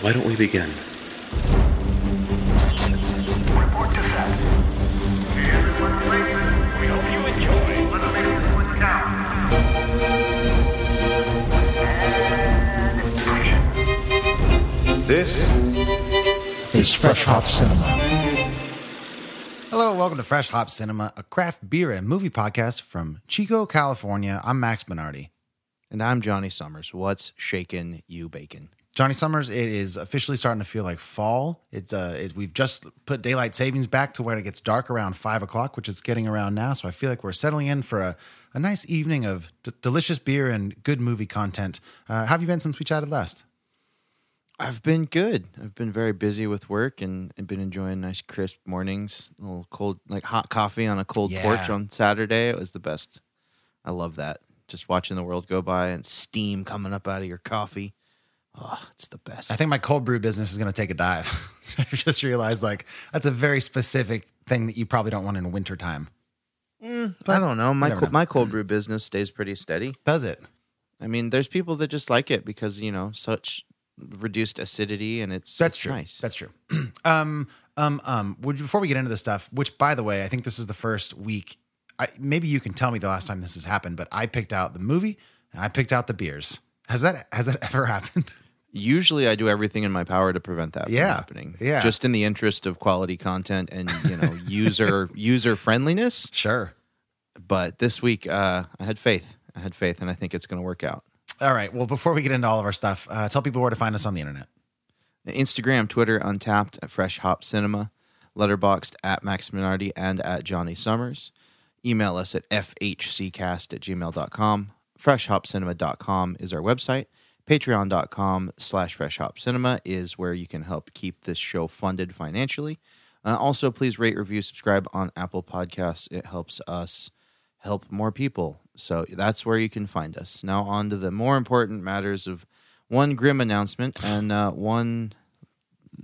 Why don't we begin? Report to set. Everyone ready? We hope you enjoy. Let's make this one count. And action. This is Fresh Hop Cinema. Hello, welcome to Fresh Hop Cinema, a craft beer and movie podcast from Chico, California. I'm Max Minardi. And I'm Johnny Summers. What's shaking you bacon? Johnny Summers, it is officially starting to feel like fall. It's uh, it, we've just put daylight savings back to where it gets dark around five o'clock, which it's getting around now. So I feel like we're settling in for a, a nice evening of d- delicious beer and good movie content. Uh, how have you been since we chatted last? I've been good. I've been very busy with work and, and been enjoying nice crisp mornings. A little cold, like hot coffee on a cold Yeah. porch on Saturday. It was the best. I love that. Just watching the world go by and steam coming up out of your coffee. Oh, it's the best. I think my cold brew business is going to take a dive. I just realized like that's a very specific thing that you probably don't want in wintertime. I don't know. My co- know. my cold brew business stays pretty steady. Does it? I mean, there's people that just like it because you know such reduced acidity and it's That's it's true. Nice. That's true. um, um, um. Would you, before we get into this stuff, which by the way, I think this is the first week. I, maybe you can tell me the last time this has happened, but I picked out the movie and I picked out the beers. Has that has that ever happened? Usually, I do everything in my power to prevent that Yeah. from happening. Yeah. just in the interest of quality content and you know user user friendliness. Sure. But this week, uh, I had faith. I had faith, and I think it's going to work out. All right. Well, before we get into all of our stuff, uh, tell people where to find us on the internet. Instagram, Twitter, Untappd at Fresh Hop Cinema, Letterboxd at Max Minardi and at Johnny Summers. Email us at fhccast at gmail.com. Freshhopcinema.com is our website. Patreon.com slash freshhopcinema is where you can help keep this show funded financially. Uh, also, please rate, review, subscribe on Apple Podcasts. It helps us help more people. So that's where you can find us. Now, on to the more important matters of one grim announcement and uh, one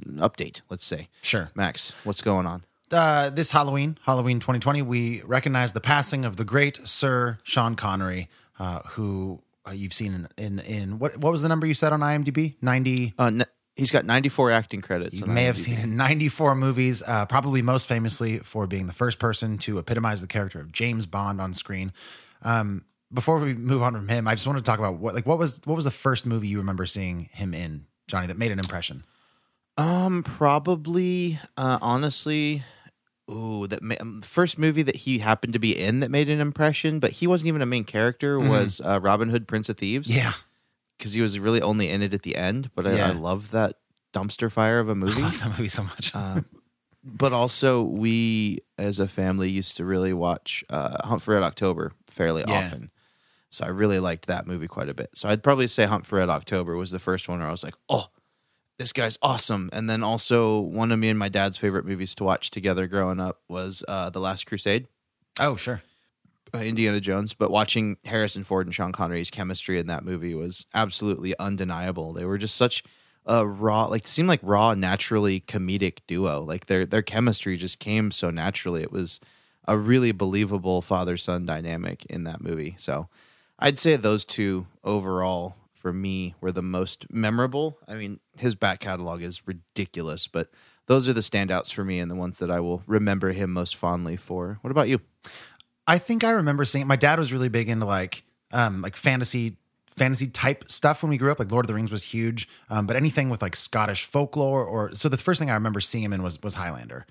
update, let's say. Sure. Max, what's going on? Uh, this Halloween, Halloween 2020, we recognize the passing of the great Sir Sean Connery, uh, who uh, you've seen in, in in what what was the number you said on IMDb? 90. Uh, n- he's got 94 acting credits. You may have seen in 94 movies, uh, probably most famously for being the first person to epitomize the character of James Bond on screen. Um, before we move on from him, I just want to talk about what like what was what was the first movie you remember seeing him in, Johnny, that made an impression? Um, probably, uh, honestly, ooh, that ma- um, first movie that he happened to be in that made an impression, but he wasn't even a main character. Was uh, Robin Hood, Prince of Thieves? Yeah, because he was really only in it at the end. But I, Yeah. I love that dumpster fire of a I movie. love that movie so much. Um, but also, we as a family used to really watch uh, Hunt for Red October fairly Yeah. often. So I really liked that movie quite a bit. So I'd probably say Hunt for Red October was the first one where I was like, oh, this guy's awesome. And then also, one of me and my dad's favorite movies to watch together growing up was uh, The Last Crusade. oh, sure. uh, Indiana Jones, but watching Harrison Ford and Sean Connery's chemistry in that movie was absolutely undeniable. They were just such a raw, like seemed like raw, naturally comedic duo. Like their their chemistry just came so naturally. It was a really believable father son dynamic in that movie. So I'd say those two overall for me were the most memorable. I mean, his back catalog is ridiculous, but those are the standouts for me and the ones that I will remember him most fondly for. What about you? I think I remember seeing my dad was really big into like um like fantasy fantasy type stuff when we grew up. Like Lord of the Rings was huge. Um, but anything with like Scottish folklore or so the first thing I remember seeing him in was was Highlander.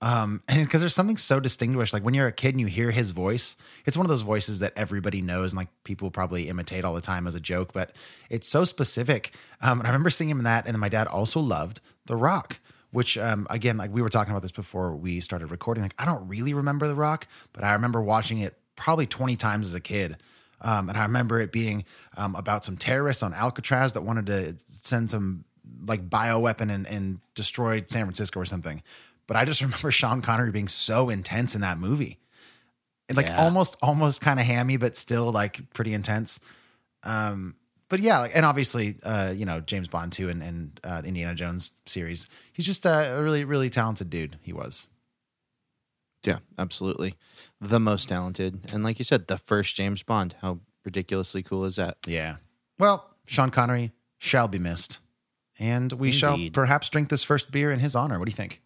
Um, because there's something so distinguished, like when you're a kid and you hear his voice, it's one of those voices that everybody knows and like people probably imitate all the time as a joke, but it's so specific. Um, and I remember seeing him in that, and then my dad also loved The Rock, which um, again, like we were talking about this before we started recording. Like I don't really remember The Rock, but I remember watching it probably 20 times as a kid. Um, and I remember it being um, about some terrorists on Alcatraz that wanted to send some like bioweapon and, and destroy San Francisco or something. But I just remember Sean Connery being so intense in that movie. And like Yeah. almost almost kind of hammy, but still like pretty intense. Um, but yeah, like, and obviously, uh, you know, James Bond too, and, and uh, the Indiana Jones series. He's just uh, a really, really talented dude. He was. Yeah, absolutely. The most talented. And like you said, the first James Bond. How ridiculously cool is that? Yeah. Well, Sean Connery shall be missed and we shall perhaps drink this first beer in his honor. What do you think?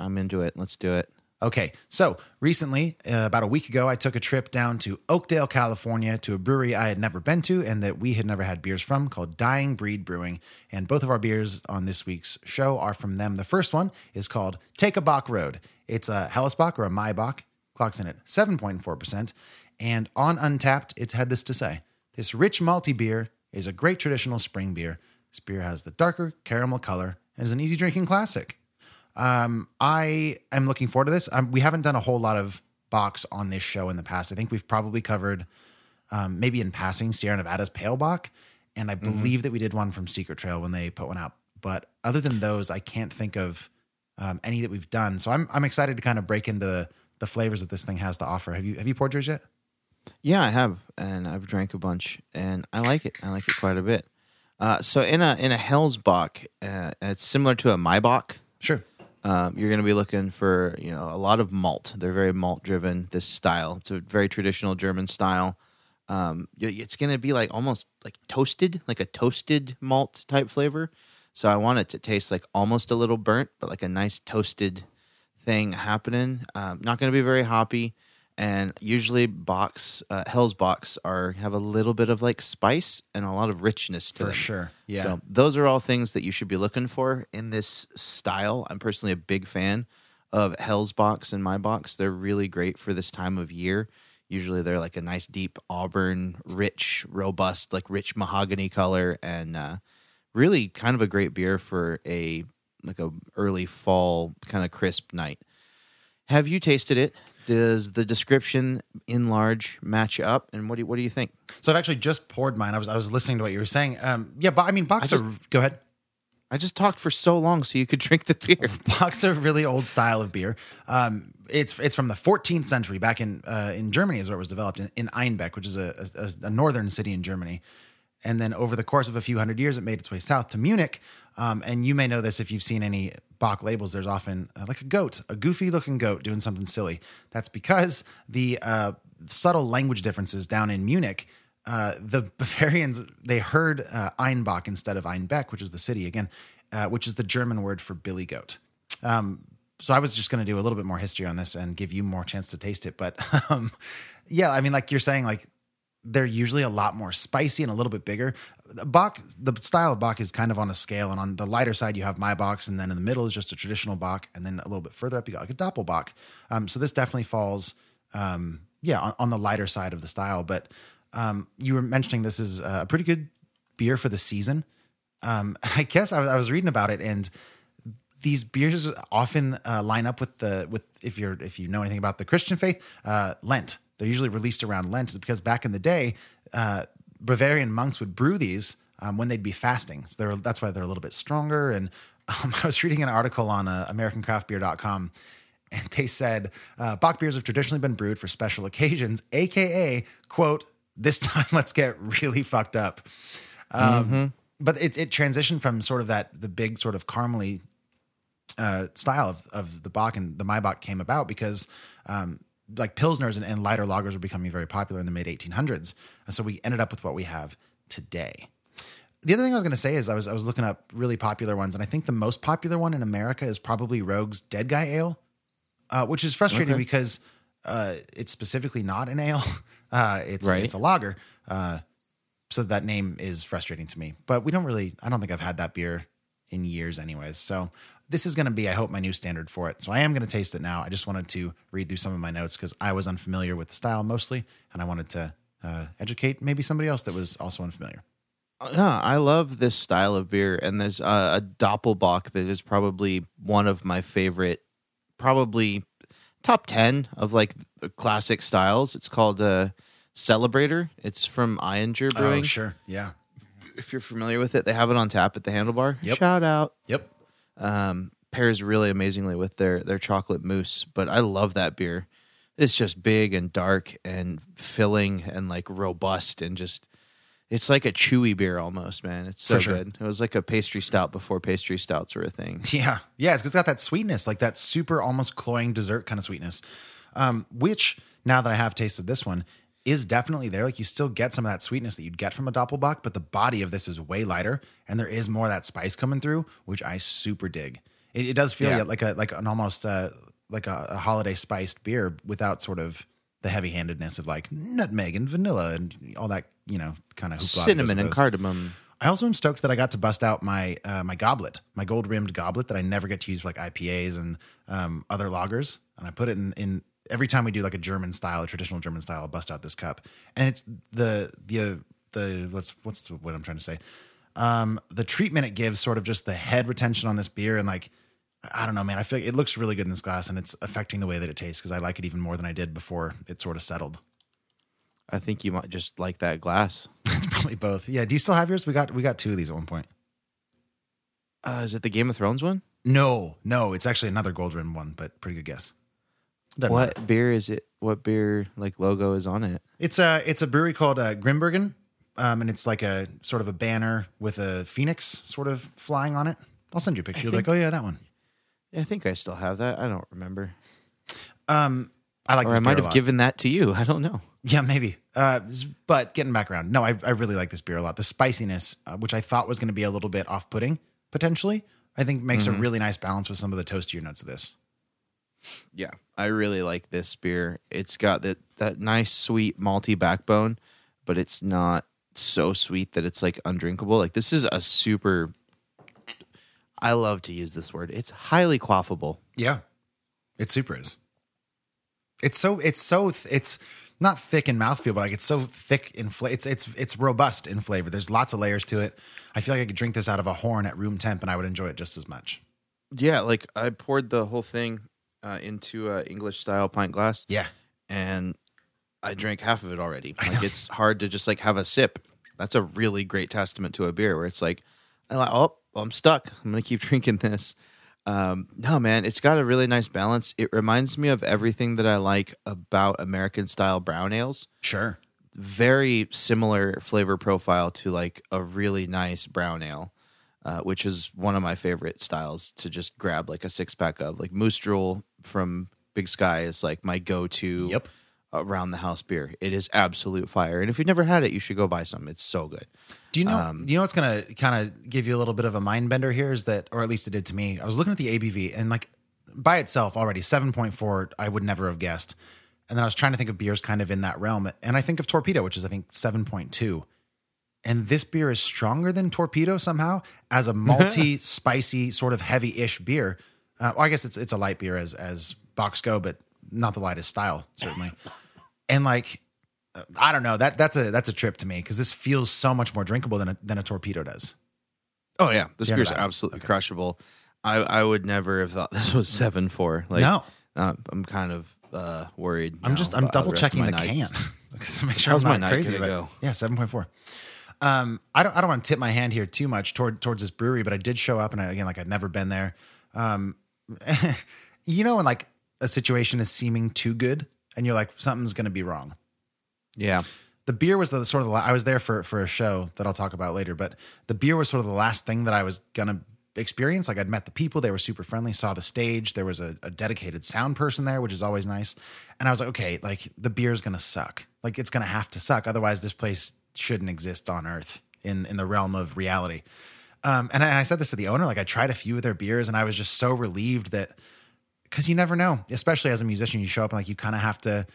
I'm into it. Let's do it. Okay, so recently, uh, about a week ago, I took a trip down to Oakdale, California, to a brewery I had never been to and that we had never had beers from called Dying Breed Brewing. And both of our beers on this week's show are from them. The first one is called Take a Bock Road. It's a Hellesbock or a Maibock, clocks in at 7.4%. And on Untappd, it had this to say This rich malty beer is a great traditional spring beer. This beer has the darker caramel color and is an easy drinking classic. Um, I am looking forward to this. Um, we haven't done a whole lot of bocks on this show in the past. I think we've probably covered, um, maybe in passing, Sierra Nevada's Pale Bock, and I believe that we did one from Secret Trail when they put one out. But other than those, I can't think of um, any that we've done. So I'm I'm excited to kind of break into the, the flavors that this thing has to offer. Have you have you poured yours yet? Yeah, I have, and I've drank a bunch, and I like it. I like it quite a bit. Uh, so in a in a Hellesbock, uh, it's similar to a Maibock. Sure. Um, you're going to be looking for you know a lot of malt. They're very malt driven. This style, it's a very traditional German style. Um, it's going to be like almost like toasted, like a toasted malt type flavor. So I want it to taste like almost a little burnt, but like a nice toasted thing happening. Um, not going to be very hoppy, and usually bocks uh, Helles bocks are have a little bit of like spice and a lot of richness to For them. sure. Yeah. So those are all things that you should be looking for in this style. I'm personally a big fan of Helles Bocks and Maibocks. They're really great for this time of year. Usually they're like a nice deep auburn, rich, robust, like rich mahogany color and uh, really kind of a great beer for a like a early fall kind of crisp night. Have you tasted it? Does the description in large match up? And what do you, what do you think? So I've actually just poured mine. I was I was listening to what you were saying. Um, yeah, but I mean, Boxer. I are go ahead. I just talked for so long so you could drink the beer. Boxer, really old style of beer. Um, it's it's from the 14th century. Back in uh, in Germany is where it was developed in, in Einbeck, which is a, a, a northern city in Germany. And then over the course of a few hundred years, it made its way south to Munich. Um, and you may know this if you've seen any Bock labels. There's often uh, like a goat, a goofy looking goat doing something silly. That's because the uh, subtle language differences down in Munich. Uh, the Bavarians they heard uh, Einbach instead of Einbeck, which is the city again, uh, which is the German word for billy goat. Um, so I was just going to do a little bit more history on this and give you more chance to taste it. But um, yeah, I mean, like you're saying, like they're usually a lot more spicy and a little bit bigger. Bock, the style of Bock is kind of on a scale, and on the lighter side you have Maibocks, and then in the middle is just a traditional Bock, and then a little bit further up you got like a Doppelbock. Um, so this definitely falls, um, yeah, on, on the lighter side of the style. But um, you were mentioning this is a pretty good beer for the season. Um, I guess I was, I was reading about it, and these beers often uh, line up with the with if you're if you know anything about the Christian faith, uh, Lent. They're usually released around Lent, because back in the day, uh, Bavarian monks would brew these um, when they'd be fasting. So they're, that's why they're a little bit stronger. And um, I was reading an article on uh, AmericanCraftBeer.com, and they said uh, Bock beers have traditionally been brewed for special occasions, aka quote this time let's get really fucked up. Um, But it it transitioned from sort of that the big sort of caramely uh, style of, of the Bock and the Maibock came about because um, like Pilsners and, and lighter lagers were becoming very popular in the mid 1800s. And so we ended up with what we have today. The other thing I was going to say is I was I was looking up really popular ones, and I think the most popular one in America is probably Rogue's Dead Guy Ale, uh, which is frustrating Okay. because uh, it's specifically not an ale. Uh, it's Right. it's a lager. Uh, so that name is frustrating to me. But we don't really. I don't think I've had that beer in years, anyways. So this is going to be, I hope, my new standard for it. So I am going to taste it now. I just wanted to read through some of my notes because I was unfamiliar with the style mostly, and I wanted to uh, educate maybe somebody else that was also unfamiliar. Yeah, I love this style of beer, and there's uh, a Doppelbock that is probably one of my favorite, probably top ten of like the classic styles. It's called uh, Celebrator. It's from Ayinger Brewing. Oh, sure, yeah, If you're familiar with it, they have it on tap at the Handlebar. Yep. Shout out. yep. Um, pairs really amazingly with their their chocolate mousse, but I love that beer. It's just big and dark and filling and like robust and just it's like a chewy beer almost, man. It's so sure. good. It was like a pastry stout before pastry stouts were a thing. Yeah, yeah, it's, got that sweetness, like that super almost cloying dessert kind of sweetness. Um, which now that I have tasted this one, is definitely there. Like you still get some of that sweetness that you'd get from a Doppelbock, but the body of this is way lighter, and there is more of that spice coming through, which I super dig. It, it does feel Yeah. like a like an almost uh, like a, a holiday spiced beer without sort of the heavy handedness of like nutmeg and vanilla and all that you know kind of Cinnamon and cardamom. I also am stoked that I got to bust out my uh, my goblet, my gold rimmed goblet that I never get to use for like IPAs and um, other lagers, and I put it in, in every time we do like a German style, a traditional German style. I'll bust out this cup, and it's the the the what's what's the, what I'm trying to say. Um, the treatment it gives, sort of just the head retention on this beer, and like I don't know, man. I feel like it looks really good in this glass, and it's affecting the way that it tastes because I like it even more than I did before it sort of settled. I think you might just like that glass. It's probably both. Yeah. Do you still have yours? We got we got two of these at one point. Uh, is it the Game of Thrones one? No, no, it's actually another gold rim one, but pretty good guess. Doesn't What matter. beer is it? What beer like logo is on it? It's a it's a brewery called uh, Grimbergen, um, and it's like a sort of a banner with a phoenix sort of flying on it. I'll send you a picture. You're like, oh yeah, that one. I think I still have that. I don't remember. Um, I like. Or I might have given that to you. I don't know. Yeah, maybe. Uh, but getting back around, no, I, I really like this beer a lot. The spiciness, uh, which I thought was going to be a little bit off putting potentially, I think makes a really nice balance with some of the toastier notes of this. Yeah, I really like this beer. It's got that that nice sweet malty backbone, but it's not so sweet that it's like undrinkable. Like this is a super I love to use this word. It's highly quaffable. Yeah, it super is. It's so it's so th- it's not thick in mouthfeel, but like it's so thick in flavor. It's it's it's robust in flavor. There's lots of layers to it. I feel like I could drink this out of a horn at room temp, and I would enjoy it just as much. Yeah, like I poured the whole thing uh, into a English style pint glass. Yeah, and I drank half of it already. Like it's hard to just like have a sip. That's a really great testament to a beer where it's like, I like, oh, I'm stuck. I'm gonna keep drinking this. Um, no, man, it's got a really nice balance. It reminds me of everything that I like about American style brown ales. sure. Very similar flavor profile to like a really nice brown ale, uh, which is one of my favorite styles to just grab like a six pack of. Like Moose Drool from Big Sky is like my go to Yep. around the house beer. It is absolute fire. And if you've never had it, you should go buy some. It's so good. Do you know? Um, do you know what's gonna kind of give you a little bit of a mind bender here? Is that, or at least it did to me. I was looking at the ABV and like by itself already seven point four. I would never have guessed. And then I was trying to think of beers kind of in that realm, and I think of Torpedo, which is I think seven point two. And this beer is stronger than Torpedo somehow as a malty, spicy, sort of heavy-ish beer. Uh, well, I guess it's it's a light beer as as bocks go, but not the lightest style certainly. And like I don't know that that's a that's a trip to me because this feels so much more drinkable than a, than a torpedo does. Oh yeah, this you're beer's absolutely okay. crushable. I I would never have thought this was seven four. Like No. uh, I'm kind of uh, worried. I'm just I'm double checking my the night. can to make sure How's I'm my not night crazy. go? Yeah, seven point four. Um, I don't I don't want to tip my hand here too much toward towards this brewery, but I did show up and I, again like I'd never been there. Um, you know when like a situation is seeming too good and you're like something's gonna be wrong. Yeah, the beer was the sort of the, I was there for for a show that I'll talk about later, but the beer was sort of the last thing that I was gonna experience. Like I'd met the people, they were super friendly, saw the stage, there was a, a dedicated sound person there, which is always nice. And I was like, okay, like the beer's gonna suck. Like it's gonna have to suck. Otherwise, this place shouldn't exist on earth in in the realm of reality. Um, and I, I said this to the owner, like I tried a few of their beers and I was just so relieved that because you never know, especially as a musician, you show up and like you kind of have to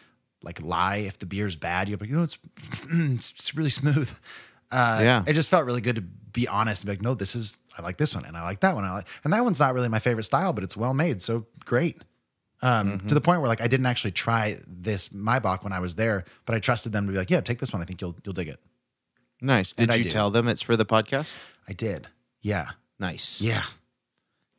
like lie if the beer's bad. You're like, you know, it's it's, it's really smooth. Uh, Yeah. it just felt really good to be honest and be like, no, this is I like this one and I like that one. I like, and that one's not really my favorite style, but it's well made, so great. Um, To the point where like I didn't actually try this Maibock when I was there, but I trusted them to be like, yeah, take this one. I think you'll you'll dig it. nice. Did And you tell them it's for the podcast? I did. Yeah. Nice. Yeah.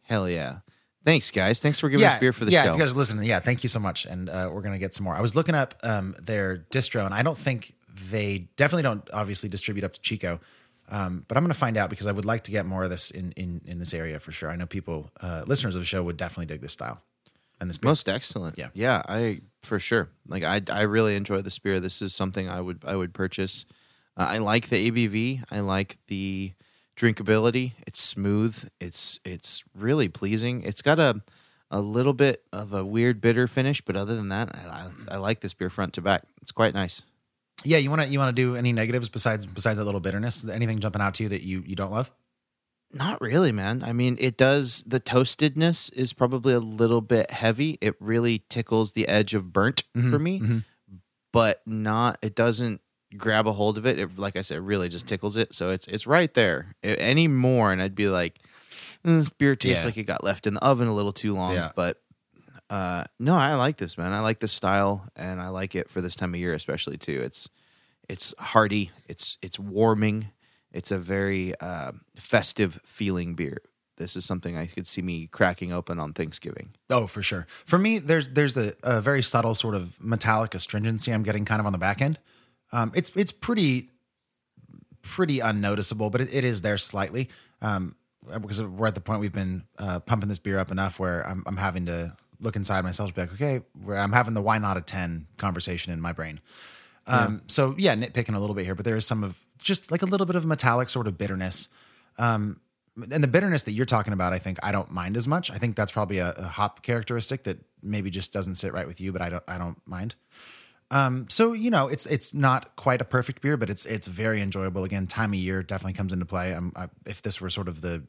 Hell yeah. Thanks, guys. Thanks for giving us beer for the yeah, show. if you guys are listening, yeah, thank you so much. And uh, we're gonna get some more. I was looking up um, their distro, and I don't think they definitely don't obviously distribute up to Chico. Um, but I'm gonna find out because I would like to get more of this in in in this area for sure. I know people, uh, listeners of the show, would definitely dig this style and this beer. Most excellent. Yeah. Yeah, I for sure. Like I I really enjoy the beer. This is something I would I would purchase. Uh, I like the ABV. I like the drinkability. It's smooth. It's it's really pleasing. It's got a a little bit of a weird bitter finish, but other than that, I, I, I like this beer front to back. It's quite nice. Yeah, you want to you want to do any negatives besides besides that little bitterness? Anything jumping out to you that you you don't love? Not really, man. I mean, it does. The toastedness is probably a little bit heavy. It really tickles the edge of burnt for me, but not. It doesn't grab a hold of it. It, like I said, really just tickles it. So it's it's right there. A- any more, and I'd be like, "Mm, this beer tastes Yeah. like it got left in the oven a little too long. Yeah. But uh, no, I like this, man. I like the style, and I like it for this time of year, especially too. It's it's hearty. It's it's warming. It's a very uh, festive feeling beer. This is something I could see me cracking open on Thanksgiving. Oh, for sure. For me, there's there's a, a very subtle sort of metallic astringency I'm getting kind of on the back end. Um, it's it's pretty pretty unnoticeable, but it, it is there slightly. Um, because we're at the point we've been uh, pumping this beer up enough where I'm, I'm having to look inside myself to be like, okay, I'm having the why not a ten conversation in my brain. Um, So yeah, nitpicking a little bit here, but there is some of just like a little bit of metallic sort of bitterness. Um, and the bitterness that you're talking about, I think I don't mind as much. I think that's probably a, a hop characteristic that maybe just doesn't sit right with you, but I don't I don't mind. Um, so you know, it's it's not quite a perfect beer, but it's it's very enjoyable. Again, time of year definitely comes into play. I, if this were sort of the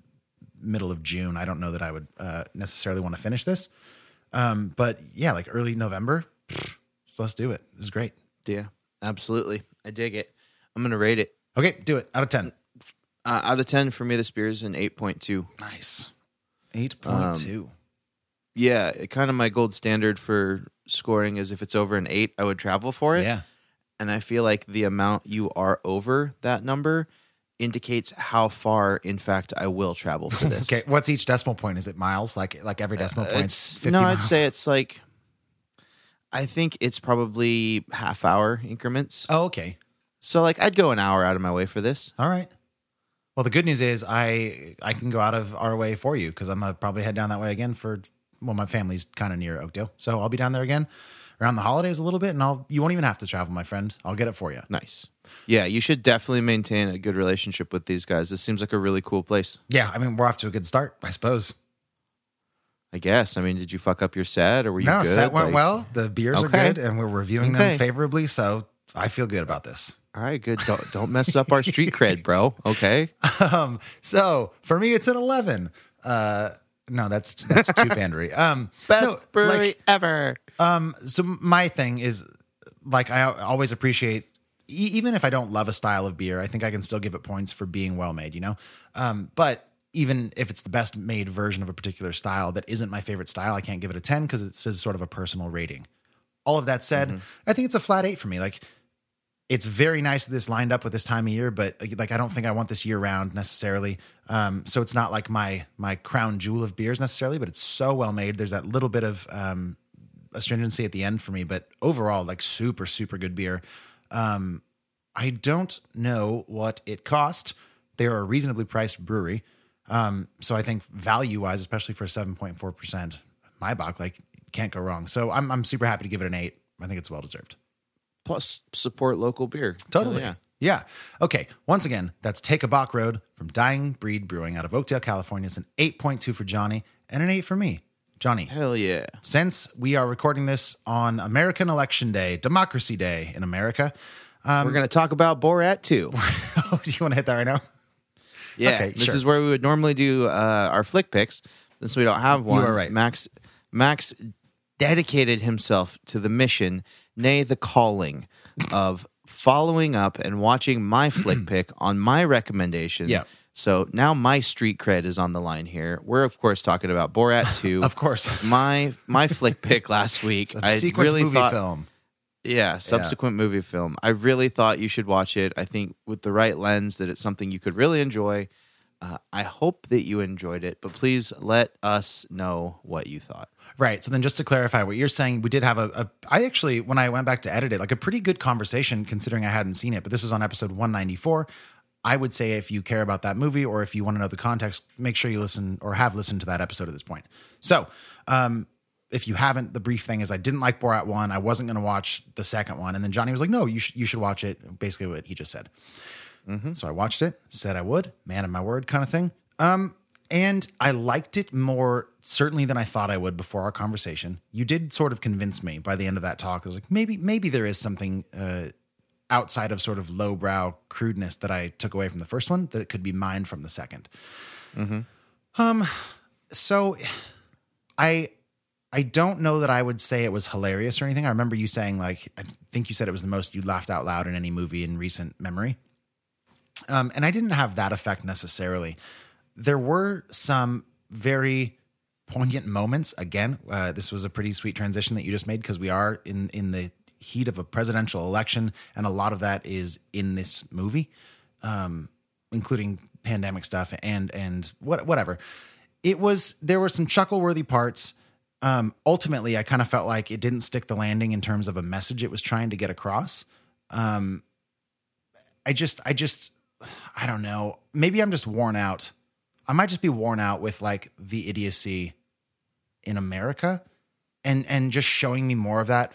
middle of June, I don't know that I would uh, necessarily want to finish this. Um, but yeah, like early November, pfft, so let's do it. This is great. Yeah, absolutely. I dig it. I'm gonna rate it. Okay, do it out of ten. Uh, out of ten for me, this beer is an eight point two. Nice, eight point two. Yeah, it, kind of my gold standard for scoring is if it's over an eight, I would travel for it. Yeah. and I feel like the amount you are over that number indicates how far, in fact, I will travel for this. Okay, what's each decimal point? Is it miles? Like like every decimal point? it's no, I'd say it's like I think it's probably half hour increments. Oh, okay. So like I'd go an hour out of my way for this. All right. Well, the good news is I I can go out of our way for you because I'm gonna probably head down that way again for well, my family's kind of near Oakdale, so I'll be down there again around the holidays a little bit, and I'll you won't even have to travel, my friend. I'll get it for you. Nice. Yeah, you should definitely maintain a good relationship with these guys. This seems like a really cool place. Yeah, I mean we're off to a good start, I suppose. I guess. I mean, did you fuck up your set or were you no, good? set went Like- well. The beers are good, and we're reviewing Okay. them favorably, so I feel good about this. All right, good. Don't, don't mess up our street cred, bro. Okay. um, so for me, it's an eleven. Uh, no, that's that's too bandery. Um, Best no, brewery like, ever. Um, so my thing is like I always appreciate e- even if I don't love a style of beer, I think I can still give it points for being well made, you know? Um, but even if it's the best made version of a particular style that isn't my favorite style, I can't give it a 10 because it says sort of a personal rating. All of that said, I think it's a flat eight for me. Like it's very nice that this lined up with this time of year, but like, I don't think I want this year round necessarily. Um, so it's not like my my crown jewel of beers necessarily, but it's so well made. There's that little bit of um, astringency at the end for me, but overall, like super super good beer. Um, I don't know what it cost. They're a reasonably priced brewery, um, so I think value wise, especially for a seven point four percent, my buck like can't go wrong. So I'm I'm super happy to give it an eight. I think it's well deserved. Plus, support local beer. Totally. Yeah. Yeah. Okay. Once again, that's Take a Bock Road from Dying Breed Brewing out of Oakdale, California. It's an 8.2 for Johnny and an 8 for me. Johnny, Hell yeah. since we are recording this on American Election Day, Democracy Day in America, We're going to talk about Borat too. do you want to hit that right now? Yeah. Okay, this sure. is where we would normally do uh, our flick picks. Since we don't have one, you are right. Max Max dedicated himself to the mission, nay, the calling of following up and watching my flick pick on my recommendation. Yeah. So now my street cred is on the line here. We're of course talking about Borat 2. Of course. my my flick pick last week. I really movie thought, film. Yeah, subsequent movie film. I really thought you should watch it. I think with the right lens that it's something you could really enjoy. Uh, I hope that you enjoyed it, but please let us know what you thought. Right. So then, just to clarify what you're saying, we did have a, a. I actually, when I went back to edit it, like a pretty good conversation considering I hadn't seen it, but this was on episode 194. I would say if you care about that movie or if you want to know the context, make sure you listen or have listened to that episode at this point. So, um, if you haven't, the brief thing is I didn't like Borat one. I wasn't going to watch the second one, and then Johnny was like, "No, you should you should watch it." Basically, what he just said. So I watched it, said I would, man of my word kind of thing. Um, and I liked it more certainly than I thought I would before our conversation. You did sort of convince me by the end of that talk. I was like, maybe, maybe there is something uh, outside of sort of lowbrow crudeness that I took away from the first one that it could be mined from the 2nd Um, so I I don't know that I would say it was hilarious or anything. I remember you saying like I think you said it was the most you laughed out loud in any movie in recent memory. Um, and I didn't have that effect necessarily. There were some very poignant moments. Again, uh, this was a pretty sweet transition that you just made because we are in in the heat of a presidential election, and a lot of that is in this movie, um, including pandemic stuff and and what whatever. It was there were some chuckle worthy parts. Um, ultimately, I kind of felt like it didn't stick the landing in terms of a message it was trying to get across. Um, I just, I just, I don't know. Maybe I'm just worn out. I might just be worn out with like the idiocy in America, and and just showing me more of that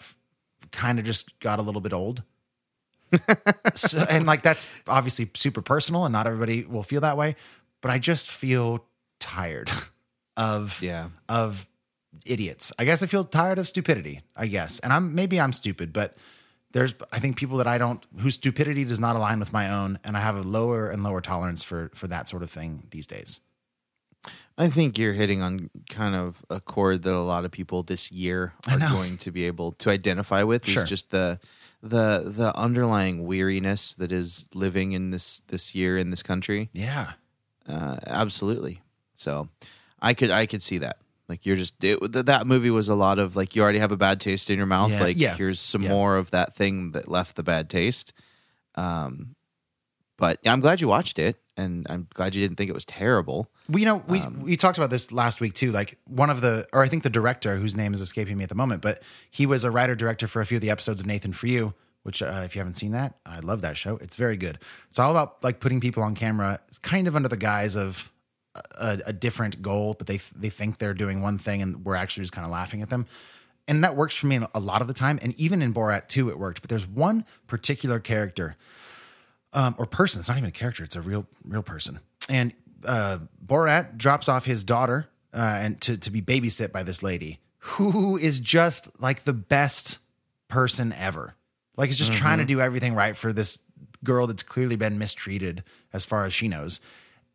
kind of just got a little bit old. so, and like that's obviously super personal, and not everybody will feel that way. But I just feel tired of Yeah. of idiots. I guess I feel tired of stupidity. I guess, and I'm maybe I'm stupid, but there's I think people that I don't whose stupidity does not align with my own, and I have a lower and lower tolerance for for that sort of thing these days. I think you're hitting on kind of a chord that a lot of people this year are going to be able to identify with. Sure. Is just the the the underlying weariness that is living in this this year in this country. Yeah, Uh, absolutely. So I could I could see that. Like you're just it, th- that movie was a lot of like you already have a bad taste in your mouth. Yeah, Like yeah, here's some yeah. more of that thing that left the bad taste. Um, but I'm glad you watched it, and I'm glad you didn't think it was terrible. Well, you know, we Um, we talked about this last week too. Like one of the, or I think the director, whose name is escaping me at the moment, but he was a writer director for a few of the episodes of Nathan for You. Which, uh, if you haven't seen that, I love that show. It's very good. It's all about like putting people on camera, it's kind of under the guise of a, a different goal, but they they think they're doing one thing, and we're actually just kind of laughing at them. And that works for me a lot of the time. And even in Borat 2, it worked. But there's one particular character um, or person. It's not even a character; it's a real, real person. And uh, Borat drops off his daughter uh, and to to be babysit by this lady who is just like the best person ever. Like, is just trying to do everything right for this girl that's clearly been mistreated as far as she knows.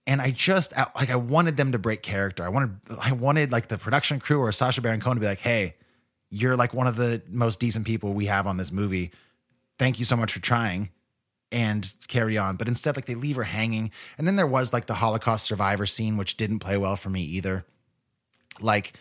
And I just like I wanted them to break character. I wanted I wanted like the production crew or Sacha Baron Cohen to be like, "Hey, you're like one of the most decent people we have on this movie. Thank you so much for trying." and carry on. But instead, like they leave her hanging. And then there was like the Holocaust survivor scene, which didn't play well for me either. Like,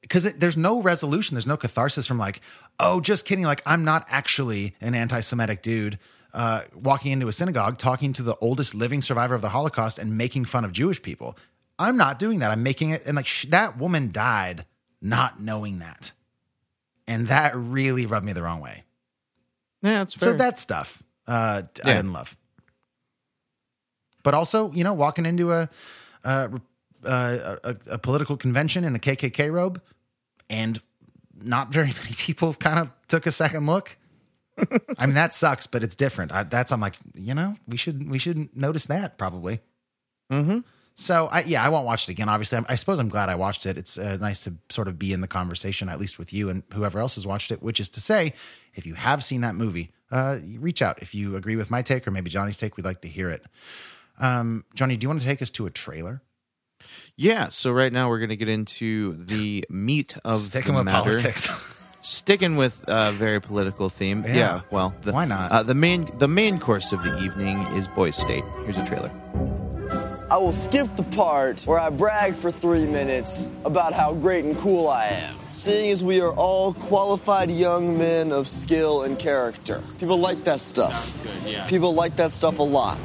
because there's no resolution, there's no catharsis from like, oh, just kidding. Like, I'm not actually an anti Semitic dude uh, walking into a synagogue, talking to the oldest living survivor of the Holocaust and making fun of Jewish people. I'm not doing that. I'm making it. And like, sh- that woman died not knowing that. And that really rubbed me the wrong way. Yeah, that's So that stuff uh, t- I Yeah. didn't love. But also, you know, walking into a a, a, a, a political convention in a KKK robe, and not very many people kind of took a second look. I mean, that sucks, but it's different. I, that's I'm like, you know, we should we should notice that probably. Mm-hmm. So I, yeah, I won't watch it again. Obviously, I'm, I suppose I'm glad I watched it. It's uh, nice to sort of be in the conversation, at least with you and whoever else has watched it. Which is to say, if you have seen that movie, uh, reach out. If you agree with my take or maybe Johnny's take, we'd like to hear it. Um, Johnny, do you want to take us to a trailer? Yeah, so right now we're going to get into the meat of Sticking the with matter. politics. Sticking with a very political theme. Yeah. Yeah, well, the, Why not? Uh, the main the main course of the evening is Boys State. Here's a trailer. I will skip the part where I brag for three minutes about how great and cool I am. Seeing as we are all qualified young men of skill and character. People like that stuff. People like that stuff a lot.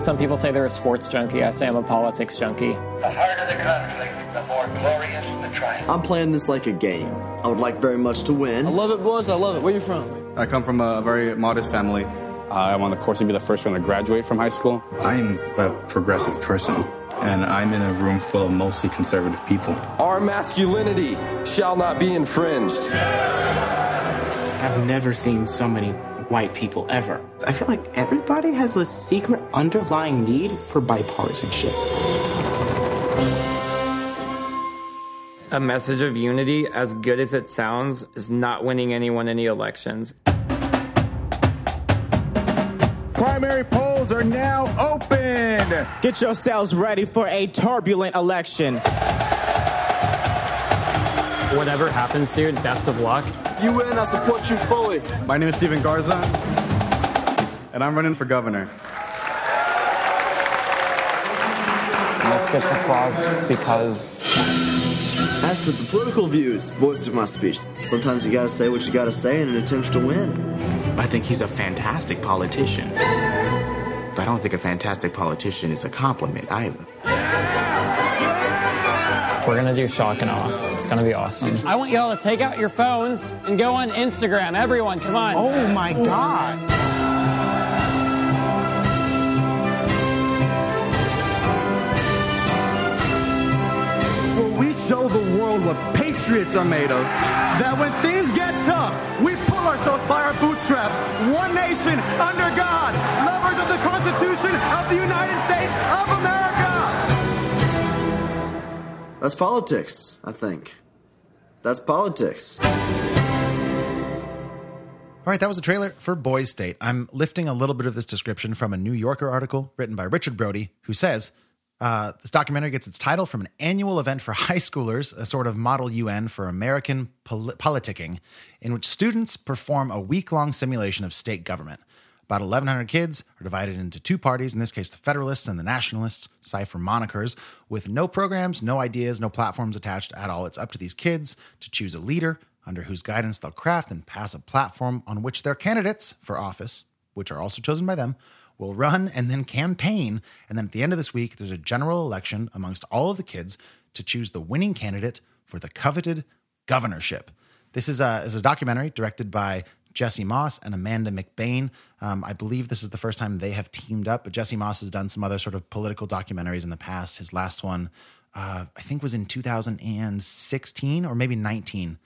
Some people say they're a sports junkie. I say I'm a politics junkie. The harder the conflict, the more glorious the triumph. I'm playing this like a game. I would like very much to win. I love it, boys. I love it. Where you from? I come from a very modest family. I'm on the course to be the first one to graduate from high school. I'm a progressive person, and I'm in a room full of mostly conservative people. Our masculinity shall not be infringed. I've never seen so many white people ever. I feel like everybody has a secret underlying need for bipartisanship. A message of unity, as good as it sounds, is not winning anyone any elections. Primary polls are now open. Get yourselves ready for a turbulent election. Whatever happens, dude, best of luck. You win, I support you fully. My name is Steven Garza, and I'm running for governor. This gets applause because. As to the political views voiced in my speech, sometimes you gotta say what you gotta say in an attempt to win. I think he's a fantastic politician. But I don't think a fantastic politician is a compliment either. We're gonna do shock and awe. It's gonna be awesome. I want y'all to take out your phones and go on Instagram. Everyone, come on. Oh my God. Will we show the world what patriots are made of? That when things get tough, we pull ourselves by our bootstraps. One nation under God, lovers of the Constitution of the United States That's politics, I think. That's politics. All right, that was a trailer for Boys State. I'm lifting a little bit of this description from a New Yorker article written by Richard Brody, who says uh, this documentary gets its title from an annual event for high schoolers, a sort of model UN for American pol- politicking, in which students perform a week long simulation of state government. About 1,100 kids are divided into two parties, in this case, the Federalists and the Nationalists, cipher monikers, with no programs, no ideas, no platforms attached at all. It's up to these kids to choose a leader under whose guidance they'll craft and pass a platform on which their candidates for office, which are also chosen by them, will run and then campaign. And then at the end of this week, there's a general election amongst all of the kids to choose the winning candidate for the coveted governorship. This is a, is a documentary directed by Jesse Moss and Amanda McBaine. Um, I believe this is the first time they have teamed up, but Jesse Moss has done some other sort of political documentaries in the past. His last one, uh, I think, was in 2016 or maybe 19.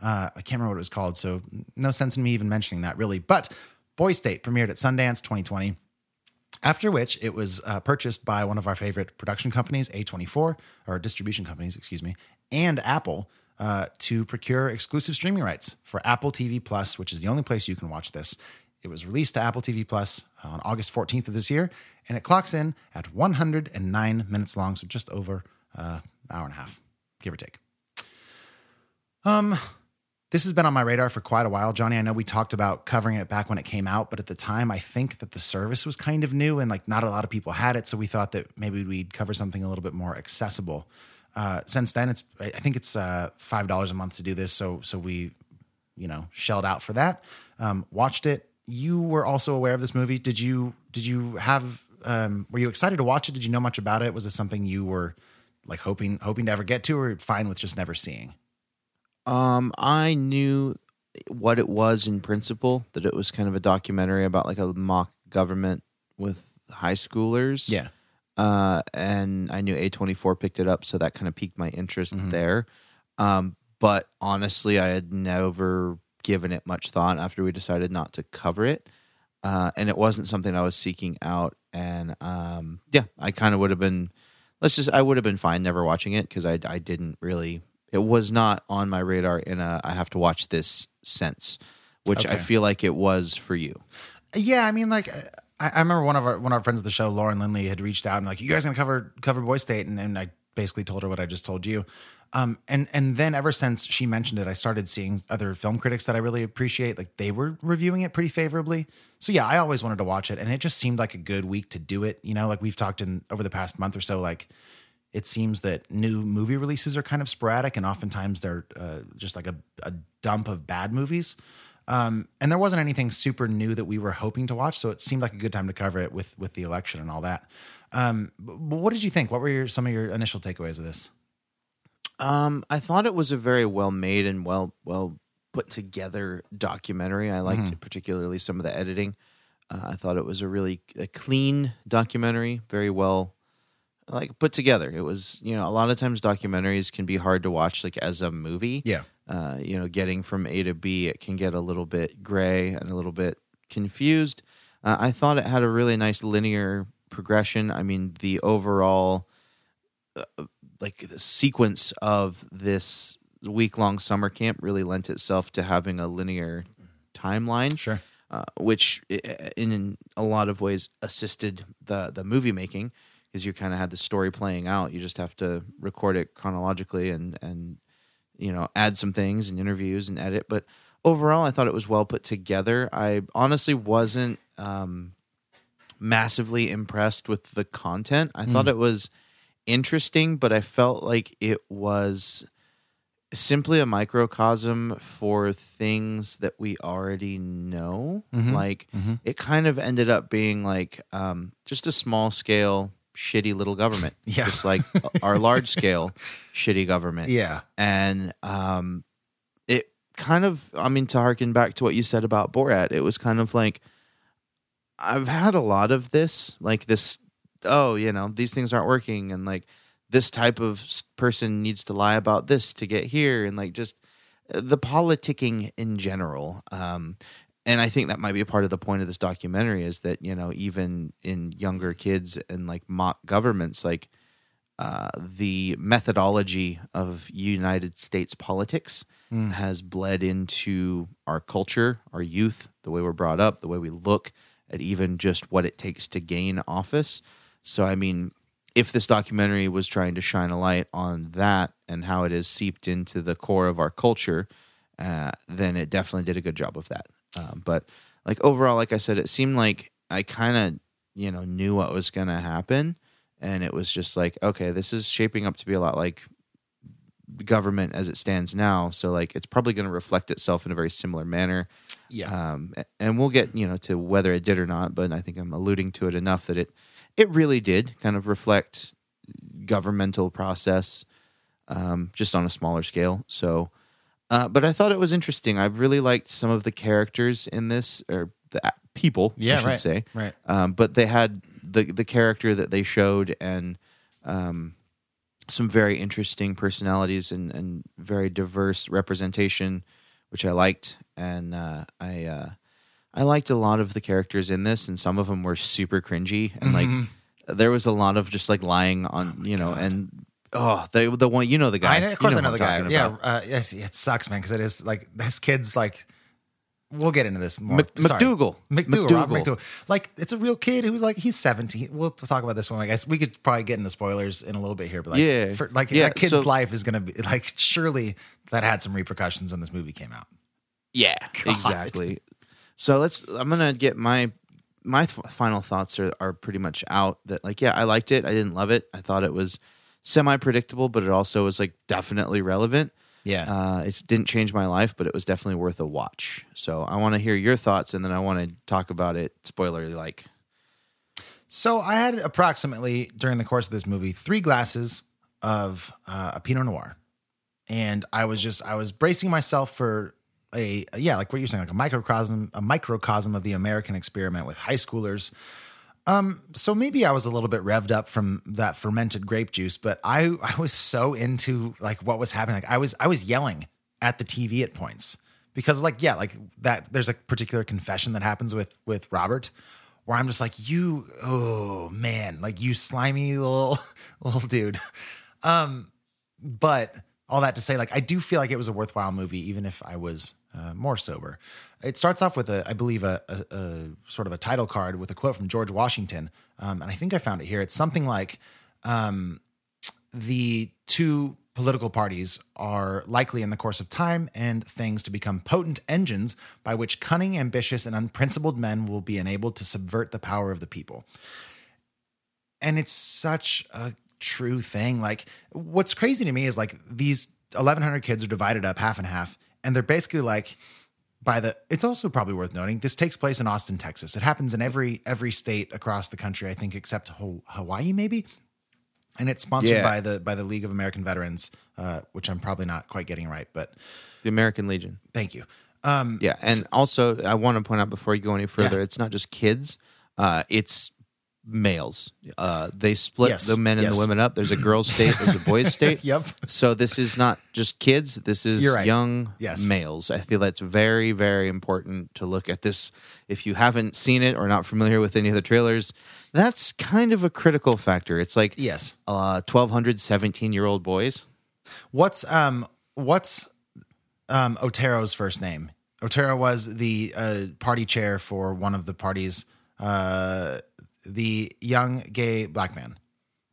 Uh, I can't remember what it was called, so no sense in me even mentioning that really. But Boy State premiered at Sundance 2020. After which, it was uh, purchased by one of our favorite production companies, A24, or distribution companies, excuse me, and Apple uh, to procure exclusive streaming rights for Apple TV Plus, which is the only place you can watch this. It was released to Apple TV Plus on August 14th of this year, and it clocks in at 109 minutes long, so just over uh, an hour and a half, give or take. Um, this has been on my radar for quite a while, Johnny. I know we talked about covering it back when it came out, but at the time, I think that the service was kind of new and like not a lot of people had it. So we thought that maybe we'd cover something a little bit more accessible. Uh, since then, it's I think it's uh, five dollars a month to do this. So so we, you know, shelled out for that. Um, watched it. You were also aware of this movie. Did you did you have um, were you excited to watch it? Did you know much about it? Was it something you were like hoping hoping to ever get to, or fine with just never seeing? Um, I knew what it was in principle, that it was kind of a documentary about like a mock government with high schoolers. Yeah. Uh, and I knew A24 picked it up, so that kind of piqued my interest Mhm. there. Um, but honestly, I had never given it much thought after we decided not to cover it. Uh, and it wasn't something I was seeking out. And um, yeah, I kind of would have been, let's just, I would have been fine never watching it because I, I didn't really, it was not on my radar in a, I have to watch this sense, which I feel like it was for you. Yeah, I mean, like I, I remember one of our one of our friends of the show, Lauren Lindley, had reached out and like, "You guys gonna cover cover Boy State?" And, and I basically told her what I just told you. Um, and and then ever since she mentioned it, I started seeing other film critics that I really appreciate. Like they were reviewing it pretty favorably. So yeah, I always wanted to watch it, and it just seemed like a good week to do it. You know, like we've talked in over the past month or so, like. It seems that new movie releases are kind of sporadic, and oftentimes they're uh, just like a, a dump of bad movies. Um, and there wasn't anything super new that we were hoping to watch, so it seemed like a good time to cover it with with the election and all that. Um, what did you think? What were your, some of your initial takeaways of this? Um, I thought it was a very well made and well well put together documentary. I liked Mhm. particularly some of the editing. Uh, I thought it was a really a clean documentary, very well like put together. It was you know a lot of times documentaries can be hard to watch like as a movie. Yeah. Uh, you know, getting from A to B, it can get a little bit gray and a little bit confused. Uh, I thought it had a really nice linear progression. I mean, the overall uh, like the sequence of this week long summer camp really lent itself to having a linear timeline. Sure. Uh, which in, in a lot of ways assisted the the movie making because you kind of had the story playing out. You just have to record it chronologically and and you know add some things and interviews and edit. But overall, I thought it was well put together. I honestly wasn't um, massively impressed with the content. I thought Mm. it was interesting, but I felt like it was simply a microcosm for things that we already know. Mhm. Like Mhm. it kind of ended up being like um, just a small scale shitty little government, Yeah. just like our large scale shitty government. Yeah. and um, it kind of, I mean, to harken back to what you said about Borat, it was kind of like I've had a lot of this, like this. Oh, you know, these things aren't working, and like this type of person needs to lie about this to get here, and like just uh, the politicking in general. Um, and I think that might be a part of the point of this documentary is that you know even in younger kids and like mock governments, like uh, the methodology of United States politics Mm. has bled into our culture, our youth, the way we're brought up, the way we look at even just what it takes to gain office. So, I mean, if this documentary was trying to shine a light on that and how it has seeped into the core of our culture, uh, then it definitely did a good job of that. Um, but like overall, like I said, it seemed like I kind of you know knew what was going to happen, and it was just like, okay, this is shaping up to be a lot like government as it stands now. So like it's probably going to reflect itself in a very similar manner. Yeah. Um, and we'll get you know to whether it did or not, but I think I'm alluding to it enough that it it really did kind of reflect governmental process, um, just on a smaller scale. So, uh, but I thought it was interesting. I really liked some of the characters in this, or the people, Yeah, I should right, say. right. Um, but they had the the character that they showed and um, some very interesting personalities and, and very diverse representation, which I liked. And uh, I uh, I liked a lot of the characters in this, and some of them were super cringy and Mhm. like there was a lot of just like lying on you know and oh the the one you know the guy I know, of course, I know I'm the guy. Yeah, uh, yes, it sucks, man, because it is like this kid's like. We'll get into this more. Mc-. McDougal. McDougal, Rob McDougal. McDougal. Like it's a real kid who's like he's seventeen. We'll talk about this one. I guess we could probably get into spoilers in a little bit here, but like, Yeah. for, like Yeah, that kid's so- life is gonna be like surely that had some repercussions when this movie came out. Yeah, God. exactly. So let's. I'm gonna get my my final thoughts are are pretty much out. That like, yeah, I liked it. I didn't love it. I thought it was semi predictable, but it also was like definitely relevant. Yeah. Uh, it didn't change my life, but it was definitely worth a watch. So I want to hear your thoughts, and then I want to talk about it spoiler like. So I had approximately during the course of this movie three glasses of uh, a Pinot Noir, and I was just I was bracing myself for a yeah like what you're saying like a microcosm a microcosm of the American experiment with high schoolers. Um, so maybe I was a little bit revved up from that fermented grape juice, but I I was so into like what was happening. Like I was I was yelling at the TV at points because like yeah like that there's a particular confession that happens with with Robert where I'm just like you oh man like you slimy little little dude. Um, but all that to say, like, I do feel like it was a worthwhile movie, even if I was uh, more sober. It starts off with a, I believe, a, a, a sort of a title card with a quote from George Washington, um, and I think I found it here. It's something like, um, "The two political parties are likely, in the course of time and things, to become potent engines by which cunning, ambitious, and unprincipled men will be enabled to subvert the power of the people." and it's such a true thing like what's crazy to me is like these 1100 kids are divided up half and half and they're basically like by the it's also probably worth noting this takes place in austin texas it happens in every every state across the country i think except hawaii maybe and it's sponsored Yeah. by the by the league of american veterans uh, which i'm probably not quite getting right but The American Legion. thank you um Yeah, and also I want to point out before you go any further, Yeah. it's not just kids; uh, it's males. Uh, they split Yes, the men and yes. the women up. There's a girls' state. There's a boys' state. Yep. So this is not just kids. This is right. young Yes. males. I feel that's very, very important to look at this. If you haven't seen it or not familiar with any of the trailers, that's kind of a critical factor. It's like Yes. uh, 1,200 17 year old boys. What's um what's um Otero's first name? Otero was the uh, party chair for one of the parties. Uh, the young gay black man.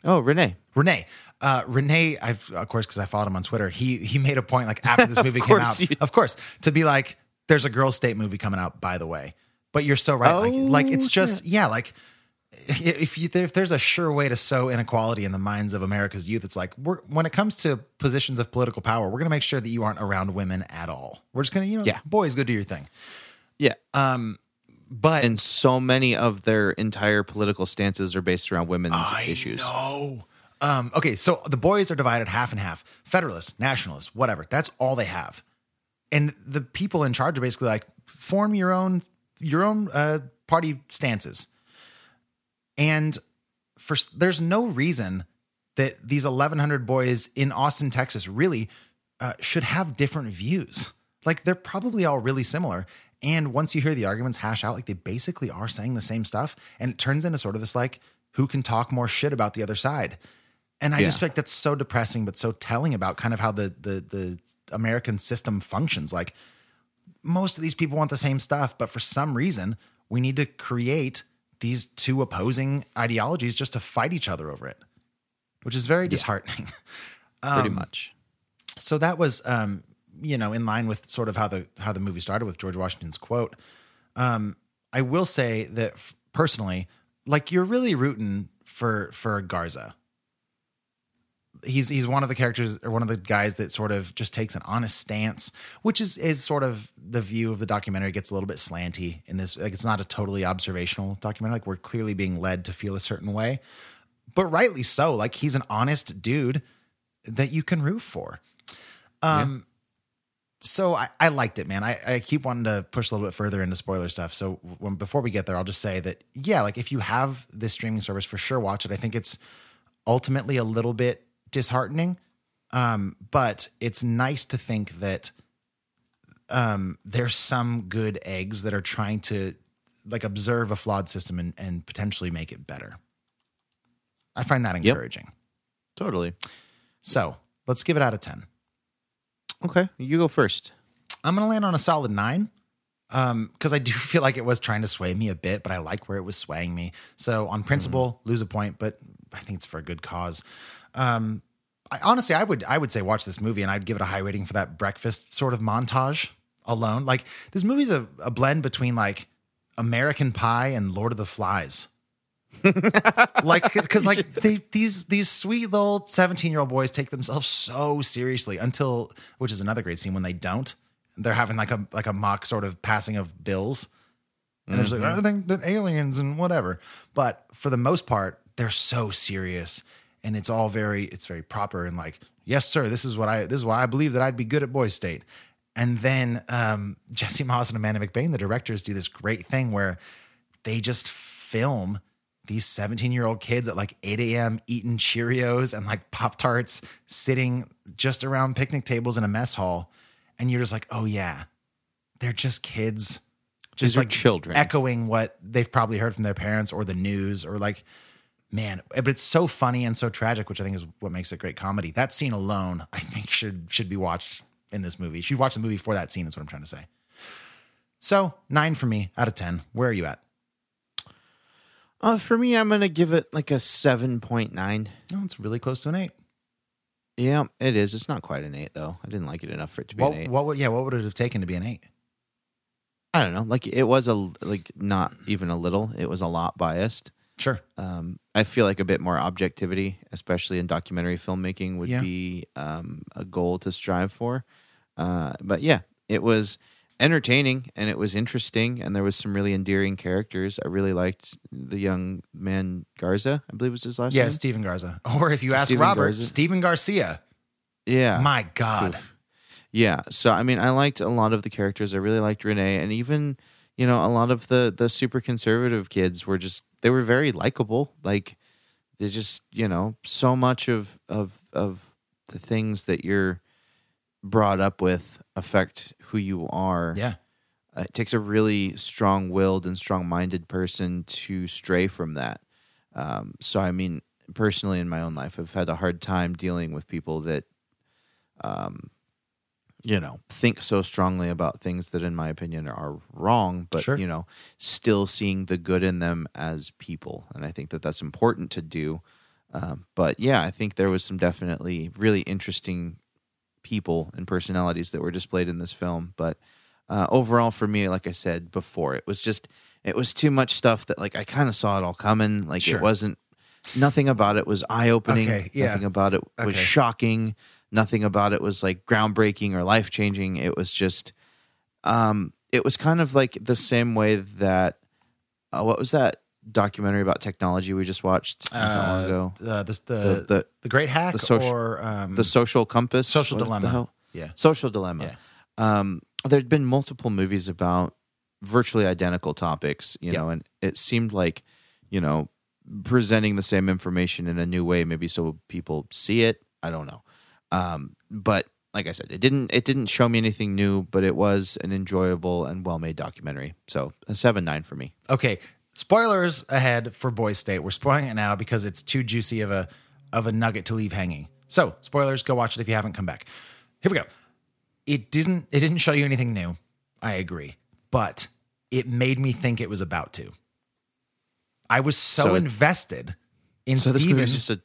Oh, Renee. Renee. Uh, Renee, I've of course because I followed him on Twitter. He he made a point like after this movie came out, of course, to be like, "There's a girl state movie coming out." By the way, but you're so right. like, like it's just yeah, like if you if there's a sure way to sow inequality in the minds of America's youth, it's like we're when it comes to positions of political power, we're gonna make sure that you aren't around women at all. We're just gonna you know, Yeah. boys, go do your thing. Yeah. Um, but And so many of their entire political stances are based around women's issues. No. Um, okay, so the boys are divided half and half. Federalists, nationalists, whatever. That's all they have. And the people in charge are basically like, form your own your own uh, party stances. And for there's no reason that these 1100 boys in Austin, Texas, really uh, should have different views. Like they're probably all really similar. And once you hear the arguments hash out, like they basically are saying the same stuff, and it turns into sort of this like who can talk more shit about the other side. And I Yeah. just feel like that's so depressing, but so telling about kind of how the the the American system functions. Like most of these people want the same stuff, but for some reason, we need to create these two opposing ideologies just to fight each other over it, which is very disheartening. Pretty Um, much. So that was, um, you know, in line with sort of how the how the movie started with George Washington's quote. Um, I will say that f- personally, like you're really rooting for for Garza. He's he's one of the characters or one of the guys that sort of just takes an honest stance, which is is sort of the view of the documentary gets a little bit slanty in this. Like it's not a totally observational documentary. Like we're clearly being led to feel a certain way, but rightly so. Like he's an honest dude that you can root for. Um, so I, I liked it, man. I, I keep wanting to push a little bit further into spoiler stuff. So when, before we get there, I'll just say that yeah, like if you have this streaming service, for sure watch it. I think it's ultimately a little bit disheartening, um, but it's nice to think that um, there's some good eggs that are trying to like observe a flawed system and, and potentially make it better. I find that encouraging. Totally. So let's give it out of ten. Okay, you go first. I'm gonna land on a solid nine. Um, because I do feel like it was trying to sway me a bit, but I like where it was swaying me. So on principle, lose a point, but I think it's for a good cause. Um, I, honestly, I would I would say watch this movie and I'd give it a high rating for that breakfast sort of montage alone. Like this movie's a, a blend between like American Pie and Lord of the Flies. Like because like they these these sweet little 17 year old boys take themselves so seriously until which is another great scene when they don't. They're having like a like a mock sort of passing of bills. And there's like. I think that aliens and whatever. But for the most part they're so serious and it's all very it's very proper and like yes sir this is what I this is why I believe that I'd be good at Boys State. And then um, Jesse Moss and Amanda McBaine the directors do this great thing where they just film these 17 year old kids at like 8 a.m. eating Cheerios and like Pop Tarts, sitting just around picnic tables in a mess hall. And you're just like, oh, yeah, they're just kids. Just like children. echoing what they've probably heard from their parents or the news or like, man, but it's so funny and so tragic, which I think is what makes it great comedy. That scene alone, I think should should be watched in this movie. You should watch the movie for that scene, is what I'm trying to say. So nine for me out of 10. Where are you at? Uh, for me, I'm gonna give it like a seven point nine. Oh, it's really close to an eight. Yeah, it is. It's not quite an eight though. I didn't like it enough for it to be What, an eight. what would yeah? What would it have taken to be an eight? I don't know. Like it was a like not even a little. It was a lot biased. Sure. Um, I feel like a bit more objectivity, especially in documentary filmmaking, would Yeah. be um, a goal to strive for. Uh, but yeah, it was entertaining and it was interesting, and there was some really endearing characters. I really liked the young man Garza, I believe was his last Yeah, name. Yeah, Steven Garza. Or if you ask Steven Robert, Garza. Stephen Garcia. Yeah. My God. Oof. Yeah. So I mean, I liked a lot of the characters. I really liked Renee, and even you know, a lot of the the super conservative kids were just they were very likable. Like they just, you know, so much of of of the things that you're brought up with affect who you are. Yeah. Uh, it takes a really strong-willed and strong-minded person to stray from that. Um, so, I mean, personally, in my own life, I've had a hard time dealing with people that, um, you know, think so strongly about things that, in my opinion, are wrong, but Sure. you know, still seeing the good in them as people, and I think that that's important to do. Um, but yeah, I think there was some definitely really interesting people and personalities that were displayed in this film. But uh, overall, for me, like I said before, it was just it was too much stuff that like I kind of saw it all coming. Like Sure. it wasn't nothing about it was eye opening. Okay, yeah. Nothing about it was Okay. shocking. Nothing about it was like groundbreaking or life changing. It was just um it was kind of like the same way that uh, what was that documentary about technology we just watched not that long Uh, ago? uh, this- the- the, the, The Great Hack the social, or, um, the social compass, Social What Dilemma. Yeah. social dilemma. Um, there'd been multiple movies about virtually identical topics, you Yeah. know, and it seemed like, you know, presenting the same information in a new way, maybe so people see it. I don't know. Um, but like I said, it didn't it didn't show me anything new, but it was an enjoyable and well made documentary. So a seven nine for me. Okay, spoilers ahead for Boys State. We're spoiling it now because it's too juicy of a of a nugget to leave hanging. So, spoilers, go watch it if you haven't come back. Here we go. It didn't it didn't show you anything new. I agree. But it made me think it was about to. I was so, So it- invested in so this Steven. movie is just a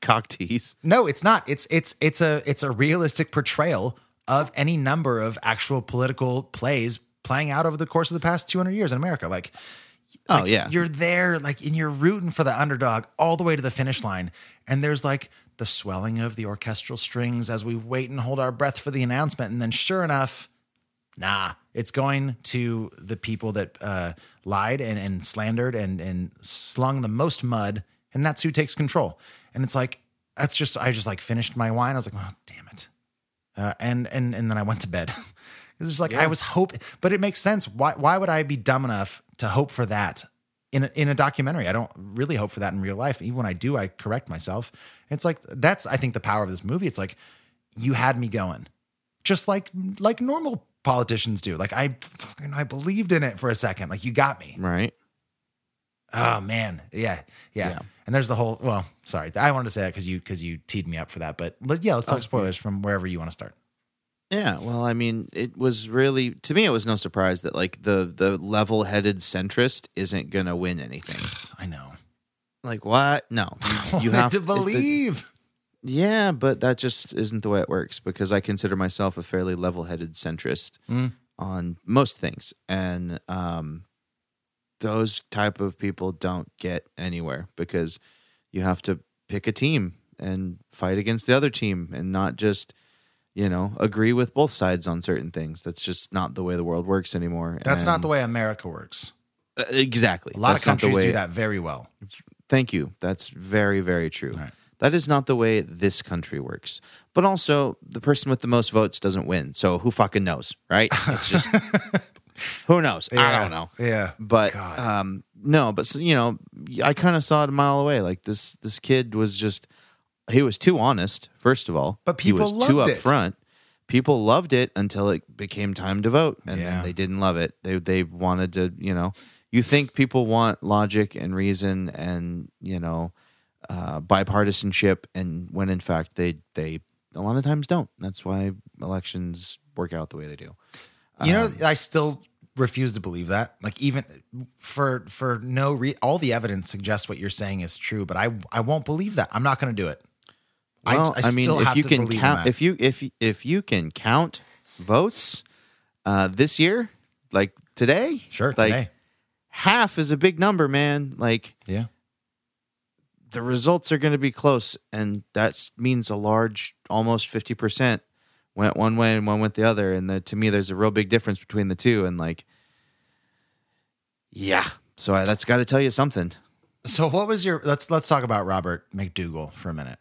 cock tease. No, it's not. It's it's it's a it's a realistic portrayal of any number of actual political plays playing out over the course of the past 200 years in America. Like, Oh, like, yeah. you're there, like, and you're rooting for the underdog all the way to the finish line, and there's like the swelling of the orchestral strings as we wait and hold our breath for the announcement, and then sure enough, nah, it's going to the people that uh, lied and, and slandered and and slung the most mud, and that's who takes control. And it's like that's just I just like finished my wine. I was like, oh damn it, uh, and and and then I went to bed. It's just like I was hoping, but it makes sense. Why why would I be dumb enough to hope for that in a, in a documentary? I don't really hope for that in real life. Even when I do, I correct myself. It's like that's I think the power of this movie. It's like you had me going, just like like normal politicians do. Like I fucking I believed in it for a second. Like you got me. Right. Oh man, yeah, yeah. Yeah. And there's the whole. Well, sorry, I wanted to say that because you because you teed me up for that. But yeah, let's talk Okay. spoilers from wherever you want to start. Yeah, well, I mean, it was really to me. It was no surprise that like the the level headed centrist isn't gonna win anything. I know. Like what? No, you, you have to the- believe. yeah, but that just isn't the way it works because I consider myself a fairly level headed centrist Mm. on most things, and um, those type of people don't get anywhere because you have to pick a team and fight against the other team and not just you know agree with both sides on certain things. That's just not the way the world works anymore. That's not the way America works. Uh, exactly. A lot That's of countries way- do that very well. thank you. That's very very true. That is not the way this country works. But also the person with the most votes doesn't win. So who fucking knows right? It's just who knows? I Yeah, don't know. Yeah. but um no but you know i kind of saw it a mile away. Like this this kid was just he was too honest first of all But he people was too loved it. upfront people loved it until it became time to vote and Yeah. then they didn't love it they they wanted to you know you think people want logic and reason and you know uh, bipartisanship and when in fact they they a lot of times don't that's why elections work out the way they do You know, Um, I still refuse to believe that. Like even for for no re- all the evidence suggests what you're saying is true, but I I won't believe that. I'm not going to do it. Well, I, mean, still if have you can count, that. if you if you- if you can count votes uh, this year, like today, Sure, like today. half is a big number, man. Like, yeah, the results are going to be close, and that means a large, almost fifty percent went one way and one went the other. And the, to me, there's a real big difference between the two. And like, yeah, so I, that's got to tell you something. So what was your let's let's talk about Robert McDougal for a minute.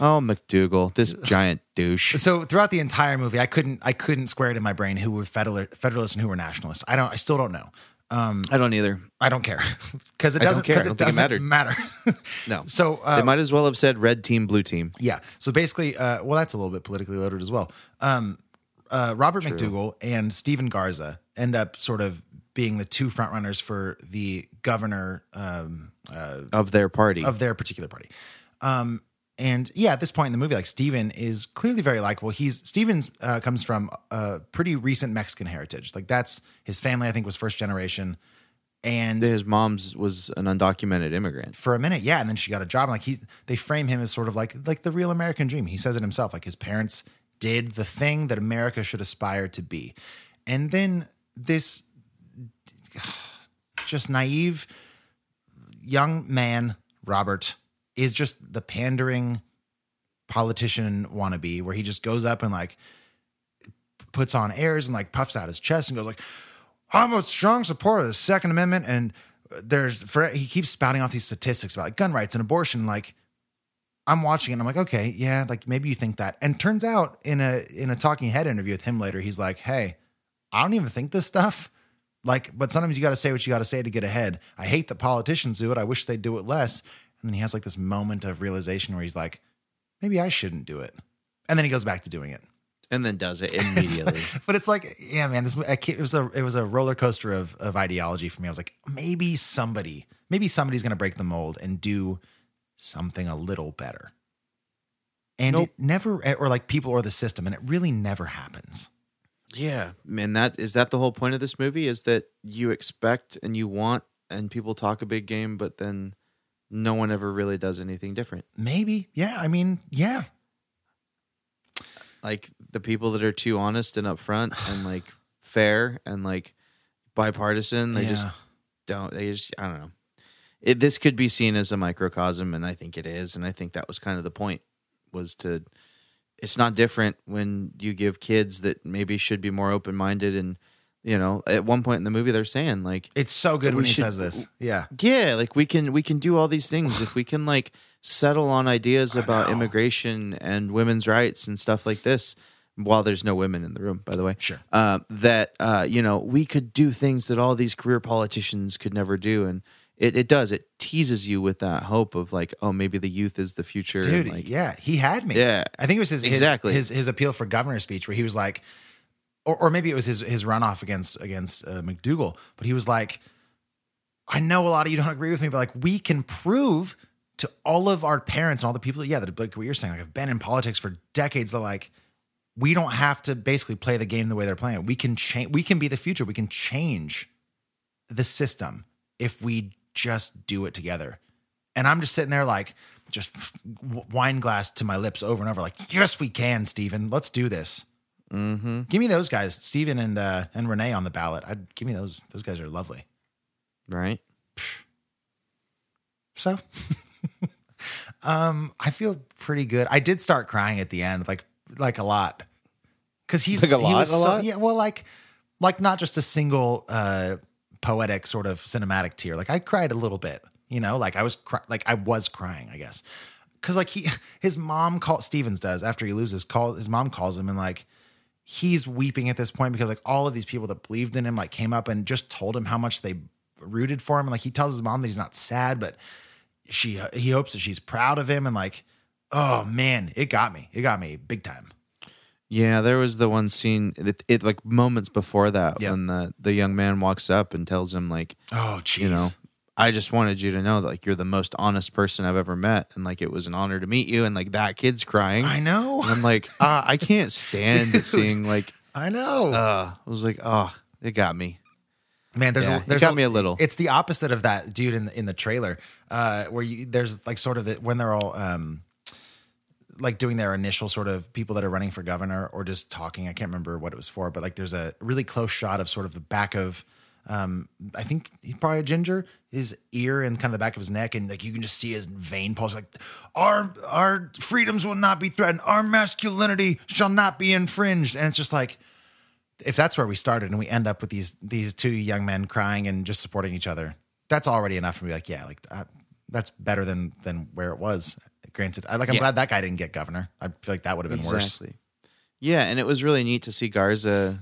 Oh, McDougal, this giant douche. So throughout the entire movie, I couldn't I couldn't square it in my brain who were federal, federalists and who were nationalists. I don't. I still don't know. Um, I don't either. I don't care because it doesn't. care. It don't think it doesn't matter. No. So uh, they might as well have said red team, blue team. Yeah. So basically, uh, well, that's a little bit politically loaded as well. Um, uh, Robert True. McDougal and Steven Garza end up sort of being the two frontrunners for the governor um, uh, Of their party. of their particular party. Um, and yeah, at this point in the movie, like Steven is clearly very likable. He's Steven's uh, comes from a pretty recent Mexican heritage. Like that's his family. I think was first generation. And His mom's was an undocumented immigrant. for a minute, yeah, and then she got a job. And like he, they frame him as sort of like like the real American dream. He says it himself. Like his parents did the thing that America should aspire to be, and then this just naive young man, Robert, is just the pandering politician wannabe, where he just goes up and like puts on airs and like puffs out his chest and goes like, "I'm a strong supporter of the Second Amendment." And there's for he keeps spouting off these statistics about like gun rights and abortion. Like I'm watching it, and I'm like, okay, yeah, like maybe you think that. And turns out in a in a talking head interview with him later, he's like, hey, I don't even think this stuff. Like, but sometimes you got to say what you got to say to get ahead. I hate that politicians do it. I wish they'd do it less. And then he has like this moment of realization where he's like, maybe I shouldn't do it. And then he goes back to doing it. And then does it immediately. But it's like, yeah, man, this I can't- it was a it was a roller coaster of of ideology for me. I was like, maybe somebody, maybe somebody's gonna break the mold and do something a little better. And Nope. it never, eh, or like people or the system, and it really never happens. Yeah, man. That is that the whole point of this movie is that you expect and you want, and people talk a big game, but then no one ever really does anything different. Maybe, yeah. I mean, yeah, Like the people that are too honest and upfront and like fair and like bipartisan, they just don't. They just I don't know. It, this could be seen as a microcosm, and I think it is. And I think that was kind of the point was to. It's not different when you give kids that maybe should be more open minded and. You know, at one point in the movie, they're saying like it's so good We when he should- says this. Yeah, yeah like we can we can do all these things if we can like settle on ideas about immigration and women's rights and stuff like this while there's no women in the room by the way Sure. uh, that uh, you know we could do things that all these career politicians could never do and it, it does it teases you with that hope of like oh maybe the youth is the future and, dude. like, yeah, he had me. Yeah. I think it was his his- Exactly. his his, appeal for governor speech where he was like, or, or maybe it was his his runoff against against uh, McDougal, but he was like, I know a lot of you don't agree with me, but like we can prove to all of our parents and all the people, yeah, that like what you're saying, like have been in politics for decades, They're like we don't have to basically play the game the way they're playing it. We can change. We can be the future. We can change the system if we just do it together. And I'm just sitting there like just wine glass to my lips over and over, like, yes, we can, Steven. Let's do this. Mm-hmm. Give me those guys, Steven and uh, and Renee on the ballot. I'd give me those. Those guys are lovely. right So, um, I feel pretty good. I did start crying at the end, like like a lot, because he's Like a he lot, was a so- lot? yeah, well, like like not just a single uh poetic sort of cinematic tear. Like I cried a little bit, you know, like I was cry- like I was crying, I guess, because like he his mom called Stevens does after he loses call his mom calls him and like he's weeping at this point because like all of these people that believed in him like came up and just told him how much they rooted for him. And like he tells his mom that he's not sad but she he hopes that she's proud of him. And like oh man it got me. It got me big time. Yeah, there was the one scene it, it like moments before that Yeah. when the the young man walks up and tells him like, oh jeez you know, I just wanted you to know that like you're the most honest person I've ever met, and like it was an honor to meet you, and like that kid's crying. I know And I'm like, uh, I can't stand Dude. seeing like. I know Uh, I was like, oh, it got me. Man, there's Yeah, a, it there's got me a little. It's the opposite of that dude in the, in the trailer, uh, where you there's like sort of the, when they're all um, like doing their initial sort of people that are running for governor or just talking. I can't remember what it was for, but like there's a really close shot of sort of the back of um, I think he's probably a ginger, his ear and kind of the back of his neck, and like you can just see his vein pulse. Like our our freedoms will not be threatened, our masculinity shall not be infringed, and it's just like if that's where we started and we end up with these these two young men crying and just supporting each other, that's already enough for me. Like, yeah, like uh, that's better than than where it was Granted, I like. I'm Yeah. glad that guy didn't get governor. I feel like that would have been worse. Yeah, and it was really neat to see Garza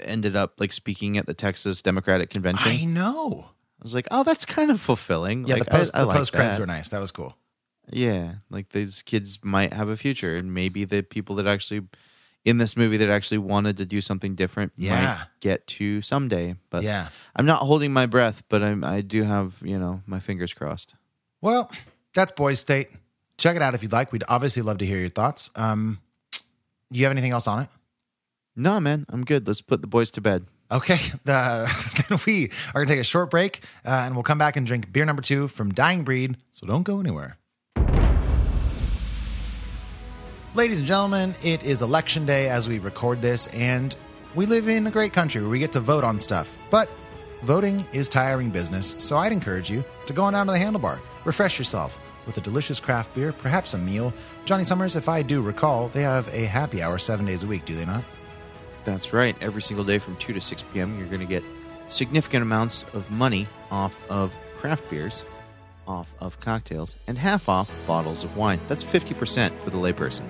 ended up like speaking at the Texas Democratic Convention. I know. I was like, oh, that's kind of fulfilling. Yeah, Like, the post I, I the like post credits that. were nice. That was cool. Yeah, like these kids might have a future, and maybe the people that actually in this movie that actually wanted to do something different Yeah. might get to someday. But Yeah. I'm not holding my breath, but I'm I do have you know my fingers crossed. Well, that's Boys State. Check it out if you'd like. We'd obviously love to hear your thoughts. Um, do you have anything else on it? No, man, I'm good. Let's put the boys to bed. Okay, the, then we are going to take a short break uh, and we'll come back and drink beer number two from Dying Breed. So don't go anywhere. Ladies and gentlemen, it is election day as we record this, and we live in a great country where we get to vote on stuff. But voting is tiring business, so I'd encourage you to go on down to the handlebar, refresh yourself with a delicious craft beer, perhaps a meal. Johnny Summers, if I do recall, they have a happy hour seven days a week, do they not? That's right. Every single day from 2 to 6 p.m., you're going to get significant amounts of money off of craft beers, off of cocktails, and half off bottles of wine. That's 50% for the layperson.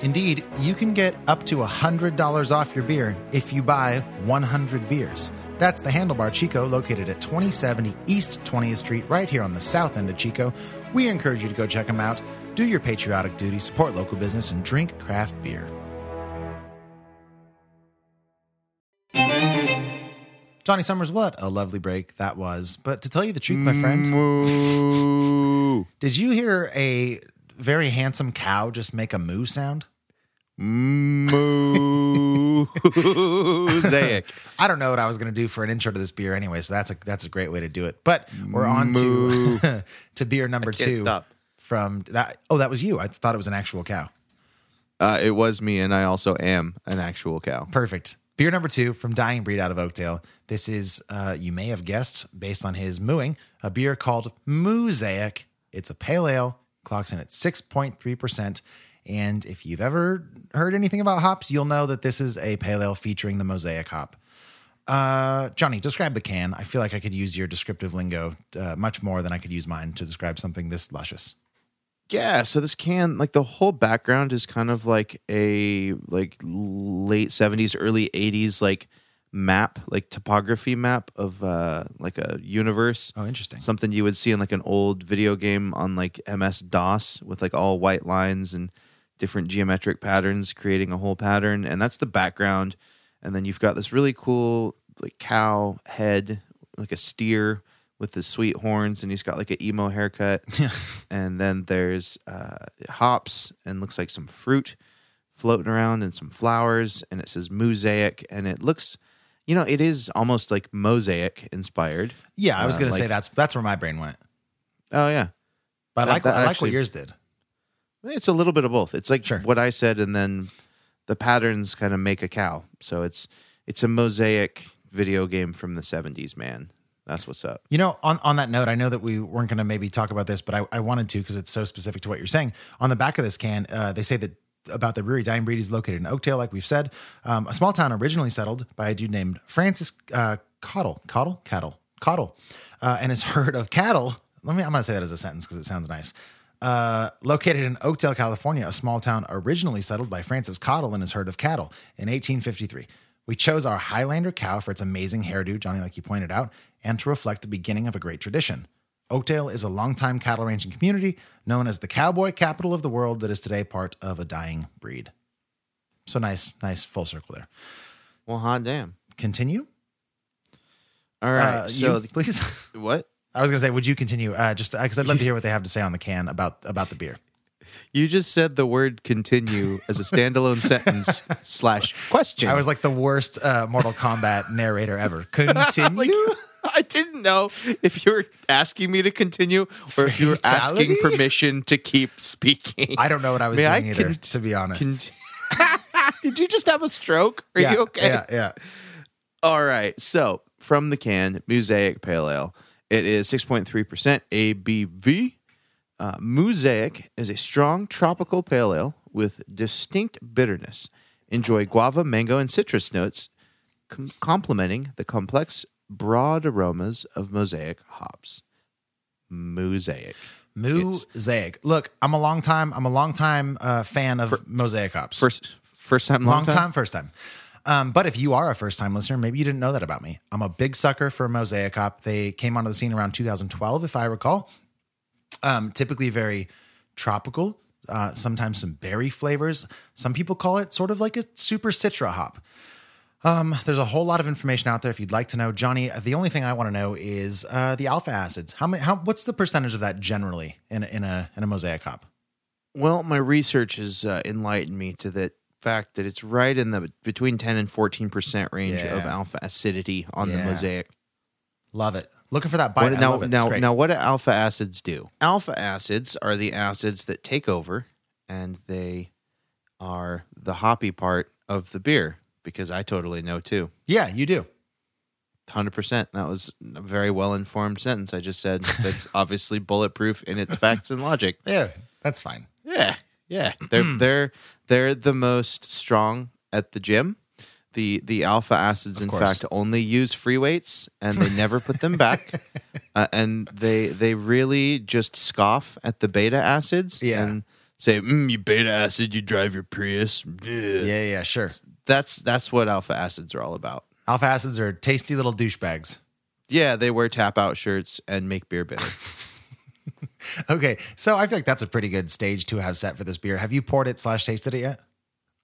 Indeed, you can get up to $100 off your beer if you buy 100 beers. That's the Handlebar Chico, located at 2070 East 20th Street, right here on the south end of Chico. We encourage you to go check them out, do your patriotic duty, support local business, and drink craft beer. Johnny Summers, what a lovely break that was. But to tell you the truth, my friend, did you hear a very handsome cow just make a moo sound? Mosaic. I don't know what I was going to do for an intro to this beer anyway, so that's a that's a great way to do it. But we're on to to beer number two stop. from that. Oh, that was you. I thought it was an actual cow. Uh, it was me, and I also am an actual cow. Perfect. Beer number two from Dying Breed out of Oakdale. This is, uh, you may have guessed, based on his mooing, a beer called Mosaic. It's a pale ale, clocks in at 6.3%. And if you've ever heard anything about hops, you'll know that this is a pale ale featuring the Mosaic hop. Uh, Johnny, describe the can. I feel like I could use your descriptive lingo uh, much more than I could use mine to describe something this luscious. Yeah, so this can like the whole background is kind of like a like late 70s early 80s like map, like topography map of uh like a universe. Oh, interesting. Something you would see in like an old video game on like MS DOS with like all white lines and different geometric patterns creating a whole pattern and that's the background and then you've got this really cool like cow head like a steer with his sweet horns and he's got like an emo haircut and then there's uh, hops and looks like some fruit floating around and some flowers and it says mosaic and it looks you know it is almost like mosaic inspired Yeah, I was Uh, going to say that's that's where my brain went. oh yeah But I like that what, I like actually- what yours did. It's a little bit of both. It's like what I said, and then the patterns kind of make a cow. So it's it's a mosaic video game from the seventies, man. That's what's up. You know, on, on that note, I know that we weren't going to maybe talk about this, but I, I wanted to because it's so specific to what you're saying. On the back of this can, uh, they say that about the brewery, Dying Breed is located in Oakdale, like we've said, um, a small town originally settled by a dude named Francis uh, Cottle, Cottle, Cattle, Cottle, uh, and his herd of cattle. Let me, I'm going to say that as a sentence because it sounds nice. Uh, located in Oakdale, California, a small town originally settled by Francis Cottle and his herd of cattle in 1853. We chose our Highlander cow for its amazing hairdo, Johnny, like you pointed out, and to reflect the beginning of a great tradition. Oakdale is a longtime cattle ranching community known as the cowboy capital of the world that is today part of a dying breed. So nice, nice full circle there. Well, hot damn. Continue. All right. Uh, so you, please. what? I was gonna say, would you continue? Uh, just because I'd love to hear what they have to say on the can about about the beer. You just said the word continue as a standalone sentence slash question. I was like the worst uh, Mortal Kombat narrator ever. Continue. I didn't know if you were asking me to continue or if you were asking permission to keep speaking. I don't know what I was May I doing either, con- to be honest. con- Did you just have a stroke? Are yeah, you okay? Yeah, yeah. All right. So from the can, Mosaic Pale Ale. It is 6.3% ABV. Uh, Mosaic is a strong tropical pale ale with distinct bitterness. Enjoy guava, mango, and citrus notes, com- complementing the complex, broad aromas of Mosaic hops. Mosaic. Mosaic. Look, I'm a long time. I'm a long time uh, fan of Mosaic hops. First, first time, long, time? first time. Um, but if you are a first time listener, maybe you didn't know that about me. I'm a big sucker for Mosaic hop. They came onto the scene around 2012, if I recall. Um, typically very tropical, uh, sometimes some berry flavors. Some people call it sort of like a super citra hop. Um, there's a whole lot of information out there if you'd like to know. Johnny, the only thing I want to know is uh, the alpha acids. How many? How? What's the percentage of that generally in a, in a in a mosaic hop? Well, my research has uh, enlightened me to the fact that it's right in the between 10 and 14 percent range Yeah. of alpha acidity on the mosaic. Love it. Looking for that bite. What, now. Now, now, what do alpha acids do? Alpha acids are the acids that take over, and they are the hoppy part of the beer. Because I totally know too. Yeah, you do. Hundred percent. That was a very well informed sentence I just said. That's obviously bulletproof in its facts and logic. Yeah, that's fine. Yeah, yeah. They're they're they're the most strong at the gym. The the alpha acids, in fact, only use free weights, and they never put them back. Uh, and they they really just scoff at the beta acids Yeah. and say, mm, "You beta acid, you drive your Prius." Yeah, Yeah, yeah, sure. That's that's what alpha acids are all about. Alpha acids are tasty little douchebags. Yeah, they wear tap out shirts and make beer bitter. Okay, so I feel like that's a pretty good stage to have set for this beer. Have you poured it slash tasted it yet?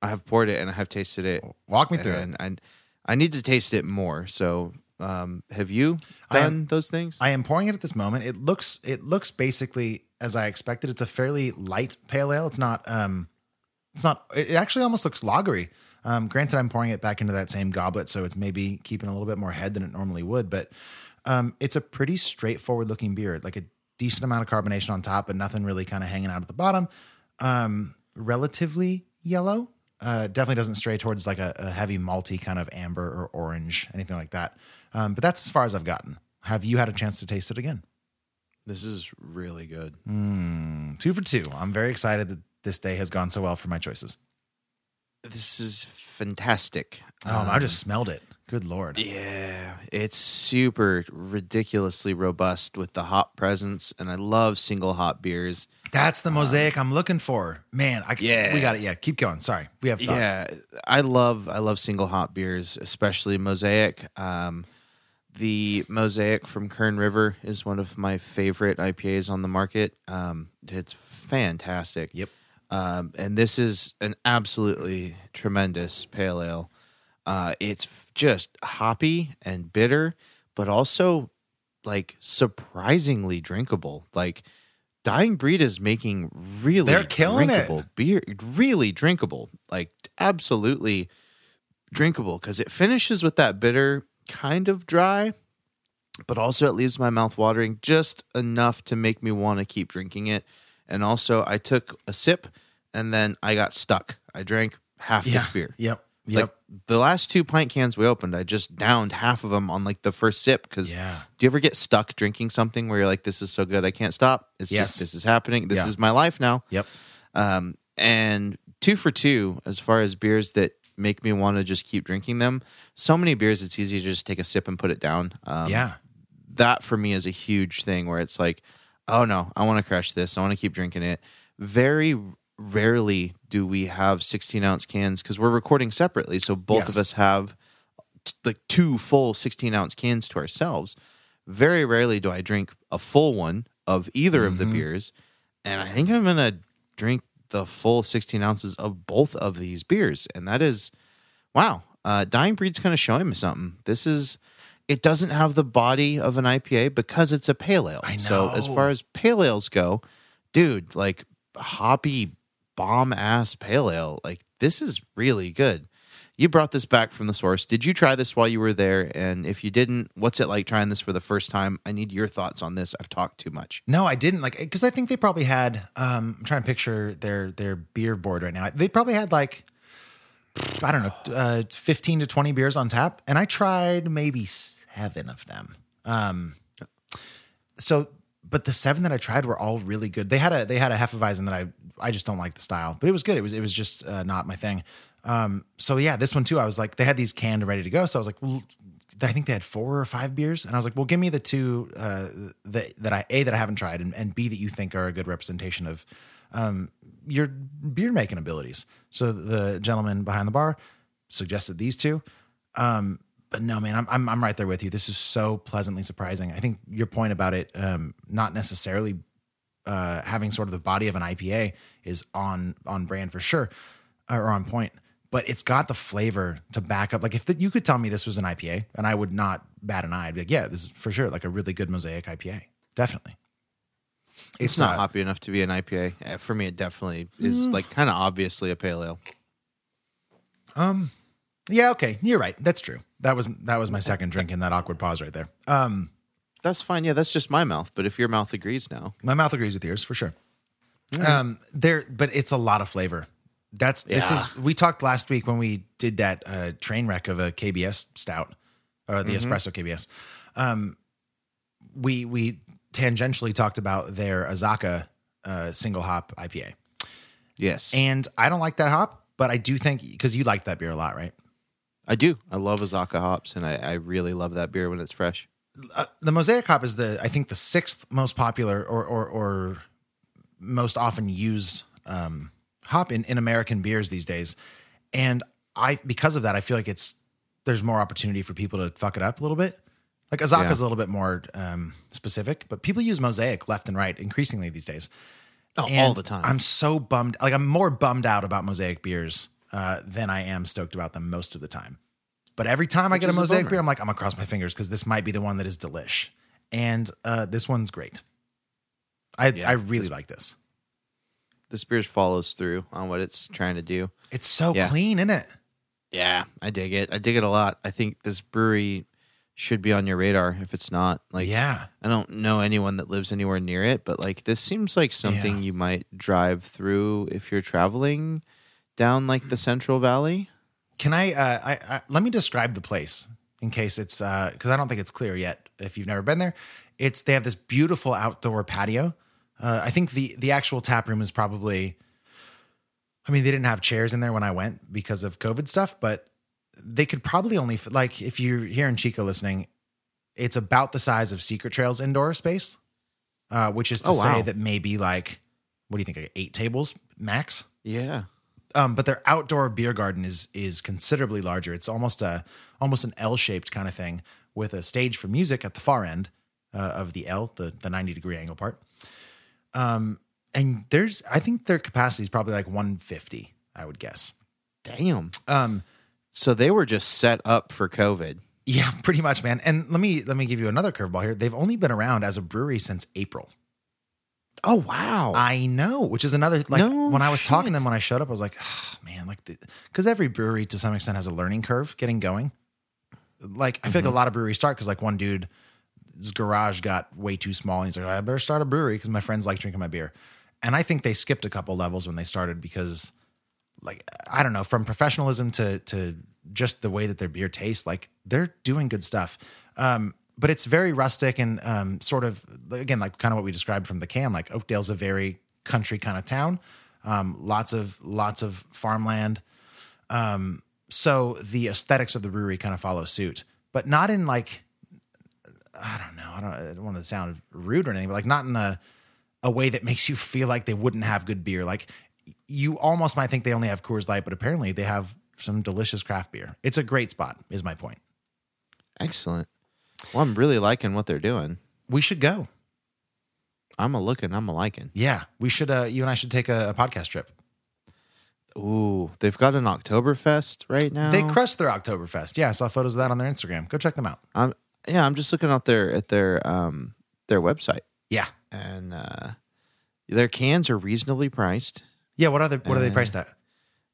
I have poured it and I have tasted it. Walk me through it. and, and I need to taste it more. So, um, have you I done am- those things? I am pouring it at this moment. It looks it looks basically as I expected. It's a fairly light pale ale. It's not um it's not it actually almost looks lagery. Um granted I'm pouring it back into that same goblet so it's maybe keeping a little bit more head than it normally would, but um it's a pretty straightforward looking beer. Like a decent amount of carbonation on top but nothing really kind of hanging out at the bottom. Um relatively yellow. Uh, definitely doesn't stray towards like a, a heavy malty kind of amber or orange, anything like that. Um, but that's as far as I've gotten. Have you had a chance to taste it again? This is really good. Mm, two for two. I'm very excited that this day has gone so well for my choices. This is fantastic. Oh, I just smelled it. Good lord. Yeah, it's super ridiculously robust with the hop presence, and I love single hop beers. That's the mosaic I'm looking for. Man, I Yeah. we got it. Yeah, keep going. Sorry. We have thoughts. Yeah, I love I love single hop beers, especially Mosaic. Um, the Mosaic from Kern River is one of my favorite IPAs on the market. Um, it's fantastic. Yep. Um, and this is an absolutely tremendous pale ale. Uh, it's just hoppy and bitter, but also like surprisingly drinkable. Like Dying Breed is making really They're killing it. drinkable beer, really drinkable, like absolutely drinkable because it finishes with that bitter, kind of dry, but also it leaves my mouth watering just enough to make me want to keep drinking it. And also, I took a sip and then I got stuck. I drank half Yeah. this beer. Yep. Yep. Like the last two pint cans we opened, I just downed half of them on like the first sip. Because Yeah. do you ever get stuck drinking something where you're like, "This is so good, I can't stop"? It's Yes. just this is happening. This Yeah. is my life now. Yep. Um, and two for two as far as beers that make me want to just keep drinking them. So many beers, it's easy to just take a sip and put it down. Um, yeah. that for me is a huge thing where it's like, oh no, I want to crush this. I want to keep drinking it. Very rarely do we have 16 ounce cans because we're recording separately. So both Yes. of us have t- like two full 16 ounce cans to ourselves. Very rarely do I drink a full one of either of the beers. And I think I'm going to drink the full 16 ounces of both of these beers. And that is, wow, uh, Dying Breed's kind of showing me something. This is, it doesn't have the body of an IPA because it's a pale ale. I So as far as pale ales go, dude, like hoppy bomb ass pale ale, like this is really good. You brought this back from the source. Did you try this while you were there? And if you didn't, what's it like trying this for the first time? I need your thoughts on this. I've talked too much. No, I didn't like because I think they probably had. Um, I'm trying to picture their their beer board right now. They probably had like I don't know, uh, 15 to 20 beers on tap, and I tried maybe seven of them. Um, so, but the seven that I tried were all really good. They had a they had a hefeweizen that I I just don't like the style, but it was good. It was it was just uh, not my thing. Um, so yeah, this one too. I was like, they had these canned and ready to go, so I was like, well, I think they had four or five beers, and I was like, "Well, give me the two uh, that that I a that I haven't tried, and, and b that you think are a good representation of um, your beer making abilities." So the gentleman behind the bar suggested these two. Um, but no, man, I'm, I'm I'm right there with you. This is so pleasantly surprising. I think your point about it um, not necessarily uh, having sort of the body of an IPA is on on brand for sure, or on point. But it's got the flavor to back up. Like if the, you could tell me this was an IPA, and I would not bat an eye. I'd be like, yeah, this is for sure like a really good mosaic IPA. Definitely. It's, not hoppy enough to be an IPA. For me, it definitely is Mm. like kind of obviously a pale ale. Um, yeah, okay, you're right. That's true. That was that was my second drink in that awkward pause right there. Um, That's fine. Yeah, that's just my mouth. But if your mouth agrees now, my mouth agrees with yours for sure. Um, there, but it's a lot of flavor. That's this is. We talked last week when we did that uh, train wreck of a KBS stout or the Mhm. espresso KBS. Um, we we tangentially talked about their Azacca uh, single hop IPA. Yes, and I don't like that hop, but I do think because you like that beer a lot, right? I do. I love Azacca hops, and I, I really love that beer when it's fresh. uh, the mosaic hop is the I think the sixth most popular or or, or most often used um, hop in, in American beers these days, and I because of that I feel like it's there's more opportunity for people to fuck it up a little bit. Like Azacca is a little bit more um, specific, but people use mosaic left and right increasingly these days. Oh, all the time. I'm so bummed. Like I'm more bummed out about mosaic beers uh, than I am stoked about them most of the time. But every time I get a is a mosaic beer, I'm like, I'm gonna cross my fingers because this might be the one that is delish. And uh, this one's great. I Yeah, I really this- like this. This beer follows through on what it's trying to do. It's so Yeah. clean, isn't it? Yeah, I dig it. I dig it a lot. I think this brewery should be on your radar if it's not. Like, yeah, I don't know anyone that lives anywhere near it, but like this seems like something you might drive through if you're traveling down like the Central Valley. Can I, uh, I, I let me describe the place in case it's because I don't think it's clear yet. If you've never been there, it's they have this beautiful outdoor patio. Uh, I think the the actual tap room is probably. I mean, they didn't have chairs in there when I went because of COVID stuff, but they could probably only like if you're here in Chico listening, it's about the size of Secret Trails indoor space, uh, which is to Oh, wow. say that maybe like what do you think, like eight tables max? Yeah. um, but their outdoor beer garden is is considerably larger. It's almost a almost an L shaped kind of thing with a stage for music at the far end uh, of the L, the the ninety degree angle part. Um, and there's I think their capacity is probably like one fifty. I would guess. Damn. Um, so they were just set up for COVID. Yeah, pretty much, man. And let me let me give you another curveball here. They've only been around as a brewery since April. Oh wow! I know, which is another like No when I was talking to them when I showed up, I was like, oh, man, like because every brewery to some extent has a learning curve getting going. Like I feel like a lot of breweries start because like one dude, his garage got way too small, and he's like, I better start a brewery because my friends like drinking my beer, and I think they skipped a couple levels when they started because, like, I don't know, from professionalism to to just the way that their beer tastes, like they're doing good stuff. Um, but it's very rustic and um, sort of again like kind of what we described from the can. Like Oakdale's a very country kind of town, um, lots of lots of farmland. Um, so the aesthetics of the brewery kind of follow suit, but not in like I don't know. I don't, I don't want to sound rude or anything, but like not in a a way that makes you feel like they wouldn't have good beer. Like you almost might think they only have Coors Light, but apparently they have some delicious craft beer. It's a great spot. Is my point. Excellent. Well, I'm really liking what they're doing. We should go. I'm a looking. I'm a liking. Yeah, we should. Uh, you and I should take a, a podcast trip. Ooh, they've got an Oktoberfest right now. They crushed their Oktoberfest. Yeah, I saw photos of that on their Instagram. Go check them out. I'm yeah. I'm just looking out there at their um their website. Yeah, and uh, their cans are reasonably priced. Yeah, what are they? What are they priced at?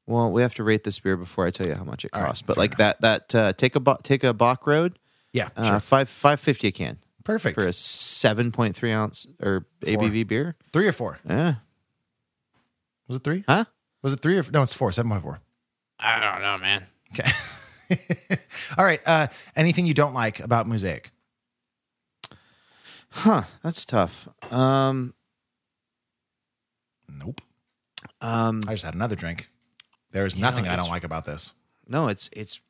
Well, we have to rate this beer before I tell you how much it All right, costs. but like that that uh, take a Bo- take a Bock Road. Yeah, uh, sure. five five fifty a can. Perfect for a seven point three ounce or ABV beer. Three or four? Yeah. Was it three? Huh? Was it three or no? It's four. Seven point four. I don't know, man. Okay. All right. Uh, anything you don't like about Mosaic? Huh? That's tough. Um. Nope. Um. I just had another drink. There is You know, nothing I don't like about this. No, it's it's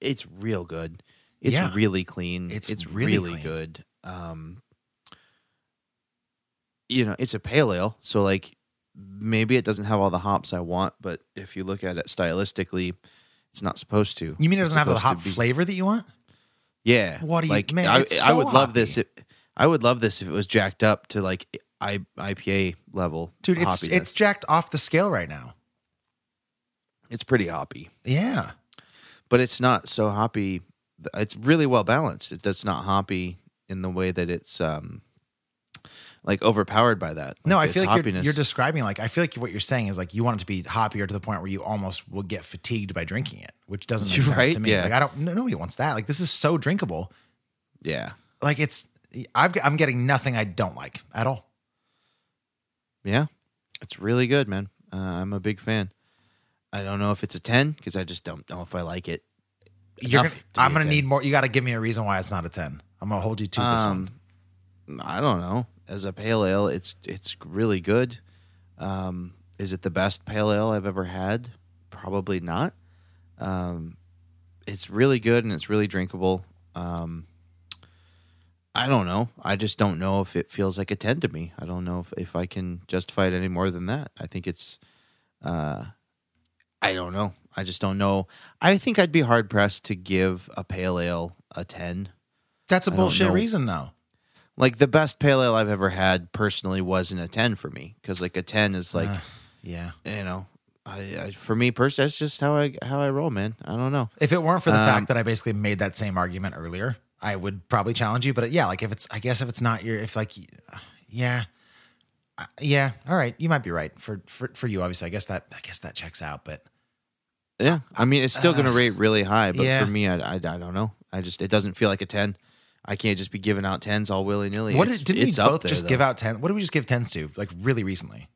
it's real good. It's Yeah. really clean. It's It's, really really, clean. good. Um, you know, it's a pale ale, so like maybe it doesn't have all the hops I want, but if you look at it stylistically, it's not supposed to. You mean it doesn't have the hop flavor that you want? Yeah. What do you- like? man, I, it's I so would love this. If, I would love this if it was jacked up to like I, IPA level. Dude, it's hoppiness. it's jacked off the scale right now. it's pretty hoppy. Yeah. but it's not so hoppy. It's really well balanced. It does not hoppy in the way that it's um like overpowered by that. No, I feel like you're, you're describing like I feel like what you're saying is like you want it to be hoppier to the point where you almost will get fatigued by drinking it, which doesn't make You're sense right, to me. yeah. Like I don't, no, nobody wants that. Like this is so drinkable. yeah, Like it's, I've, I'm getting nothing I don't like at all. yeah, it's really good, man. Uh, I'm a big fan. I don't know if it's a ten because I just don't know if I like it. You're gonna, I'm gonna need more. You got to give me a reason why it's not a ten. I'm gonna hold you to this one. Um, I don't know. As a pale ale, it's it's really good. Um, is it the best pale ale I've ever had? Probably not. Um, it's really good and it's really drinkable. Um, I don't know. I just don't know if it feels like a ten to me. I don't know if, if I can justify it any more than that. I think it's. Uh, I don't know. I just don't know. I think I'd be hard pressed to give a pale ale a ten. That's a I bullshit reason though. Like the best pale ale I've ever had personally wasn't a 10 for me because like a 10 is like, Uh, yeah. you know, I, I for me personally, that's just how I how I roll, man. I don't know. If it weren't for the Um, fact that I basically made that same argument earlier, I would probably challenge you. But yeah, like if it's, I guess if it's not your, if like, yeah, Uh, yeah, all right, you might be right for for for you. Obviously, I guess that I guess that checks out. But Yeah, I mean, it's still going to Uh, rate really high, but yeah. for me, I, I, I don't know. I just it doesn't feel like a 10. I can't just be giving out 10s all willy nilly. what did, didn't we both there, just though. give out ten? What did we just give tens to? Like really recently?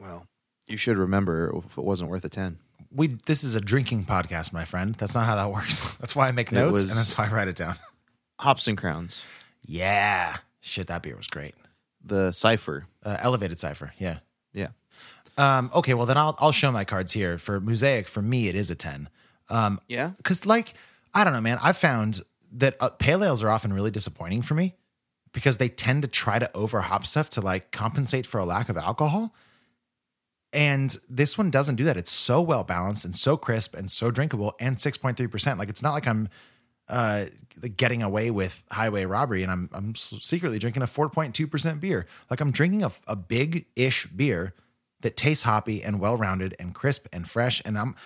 Well, you should remember if it wasn't worth a 10. We this is a drinking podcast, my friend. That's not how that works. that's why I make notes and that's why I write it down. Hops and Crowns, Yeah, shit, that beer was great. the cipher. Uh, elevated cipher, yeah. Yeah. Um, okay, well then I'll I'll show my cards here for mosaic. For me, it is a ten. Um, Yeah. because like I don't know, man. I've found that uh, pale ales are often really disappointing for me because they tend to try to over hop stuff to like compensate for a lack of alcohol. And this one doesn't do that. It's so well balanced and so crisp and so drinkable and 6.3%. Like it's not like I'm uh getting away with highway robbery and I'm I'm secretly drinking a 4.2% beer. Like I'm drinking a, a big-ish beer that tastes hoppy and well-rounded and crisp and fresh and I'm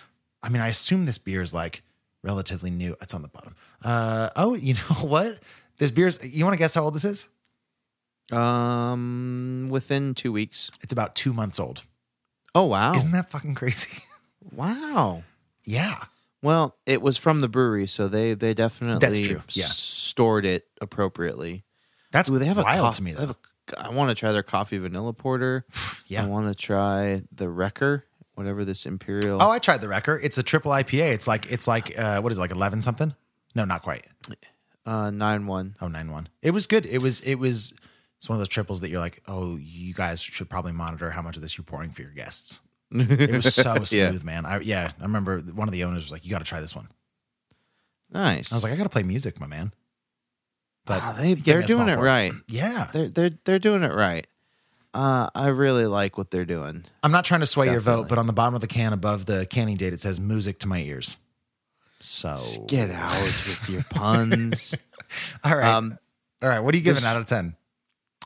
I mean I assume this beer is like relatively new. It's on the bottom. Uh oh, you know what? This beer's you want to guess how old this is? Um, within two weeks. It's about 2 months old. Oh wow! Isn't that fucking crazy? wow. yeah. Well, it was from the brewery, so they they definitely That's true, yeah. stored it appropriately. That's Ooh, they have wild a co- to me though. a- I want to try their coffee vanilla porter. Yeah. I want to try the Wrecker, whatever this imperial. Oh, I tried the Wrecker. It's a triple IPA. It's like it's like uh what is it, like 11 something? No, not quite. uh, nine one. Oh, 9-1. It was good. It was it was it's one of those triples that you're like, "Oh, you guys should probably monitor how much of this you're pouring for your guests." It was so smooth, Yeah. man. I yeah, I remember one of the owners was like, "You got to try this one." Nice. I was like, "I got to play music, my man." But Ah, they they're me a small doing it right. Yeah. They're they're they're doing it right. Uh, I really like what they're doing. I'm not trying to sway your vote, but on the bottom of the can above the canning date it says music to my ears. So Get out with your puns. All right. Um, All right, what are you giving this- out of 10?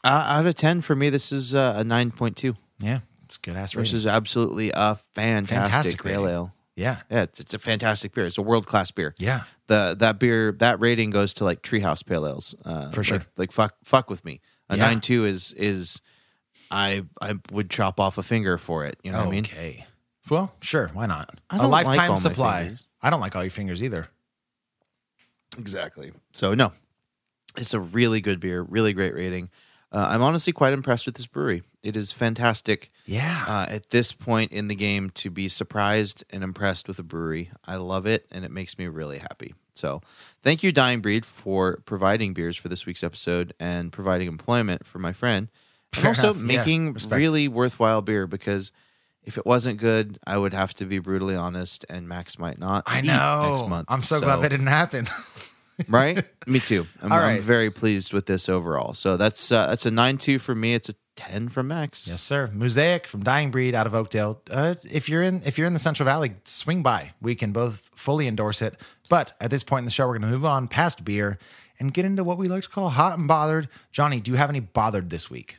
Uh, out of ten for me, this is uh, a nine point two. Yeah, it's good ass This is absolutely a fantastic, Fantastic pale ale. Yeah. Yeah, it's, it's a fantastic beer. It's a world class beer. Yeah. The that beer that rating goes to like Treehouse Pale Ales uh, For sure. Like, like fuck fuck with me. A Yeah. nine two is is I I would chop off a finger for it. You know what I mean? Okay. Well, sure. Why not? A like lifetime all supply. I don't like all your fingers either. Exactly. So no, it's a really good beer. Really great rating. Uh, I'm honestly quite impressed with this brewery. It is fantastic. Yeah. Uh, at this point in the game, to be surprised and impressed with a brewery, I love it, and it makes me really happy. So, thank you, Dying Breed, for providing beers for this week's episode and providing employment for my friend, and Fair also enough. Making Respect. really worthwhile beer. Because if it wasn't good, I would have to be brutally honest, and Max might not. I know. next month. I'm so, glad that didn't happen. right? Me too. I'm, All I'm very pleased with this overall. So that's uh, that's a nine two for me. It's a ten from Max. Yes, sir. Mosaic from Dying Breed out of Oakdale. Uh, if you're in if you're in the Central Valley, swing by. We can both fully endorse it. But at this point in the show, we're going to move on past beer and get into what we like to call hot and bothered. Johnny, do you have any bothered this week?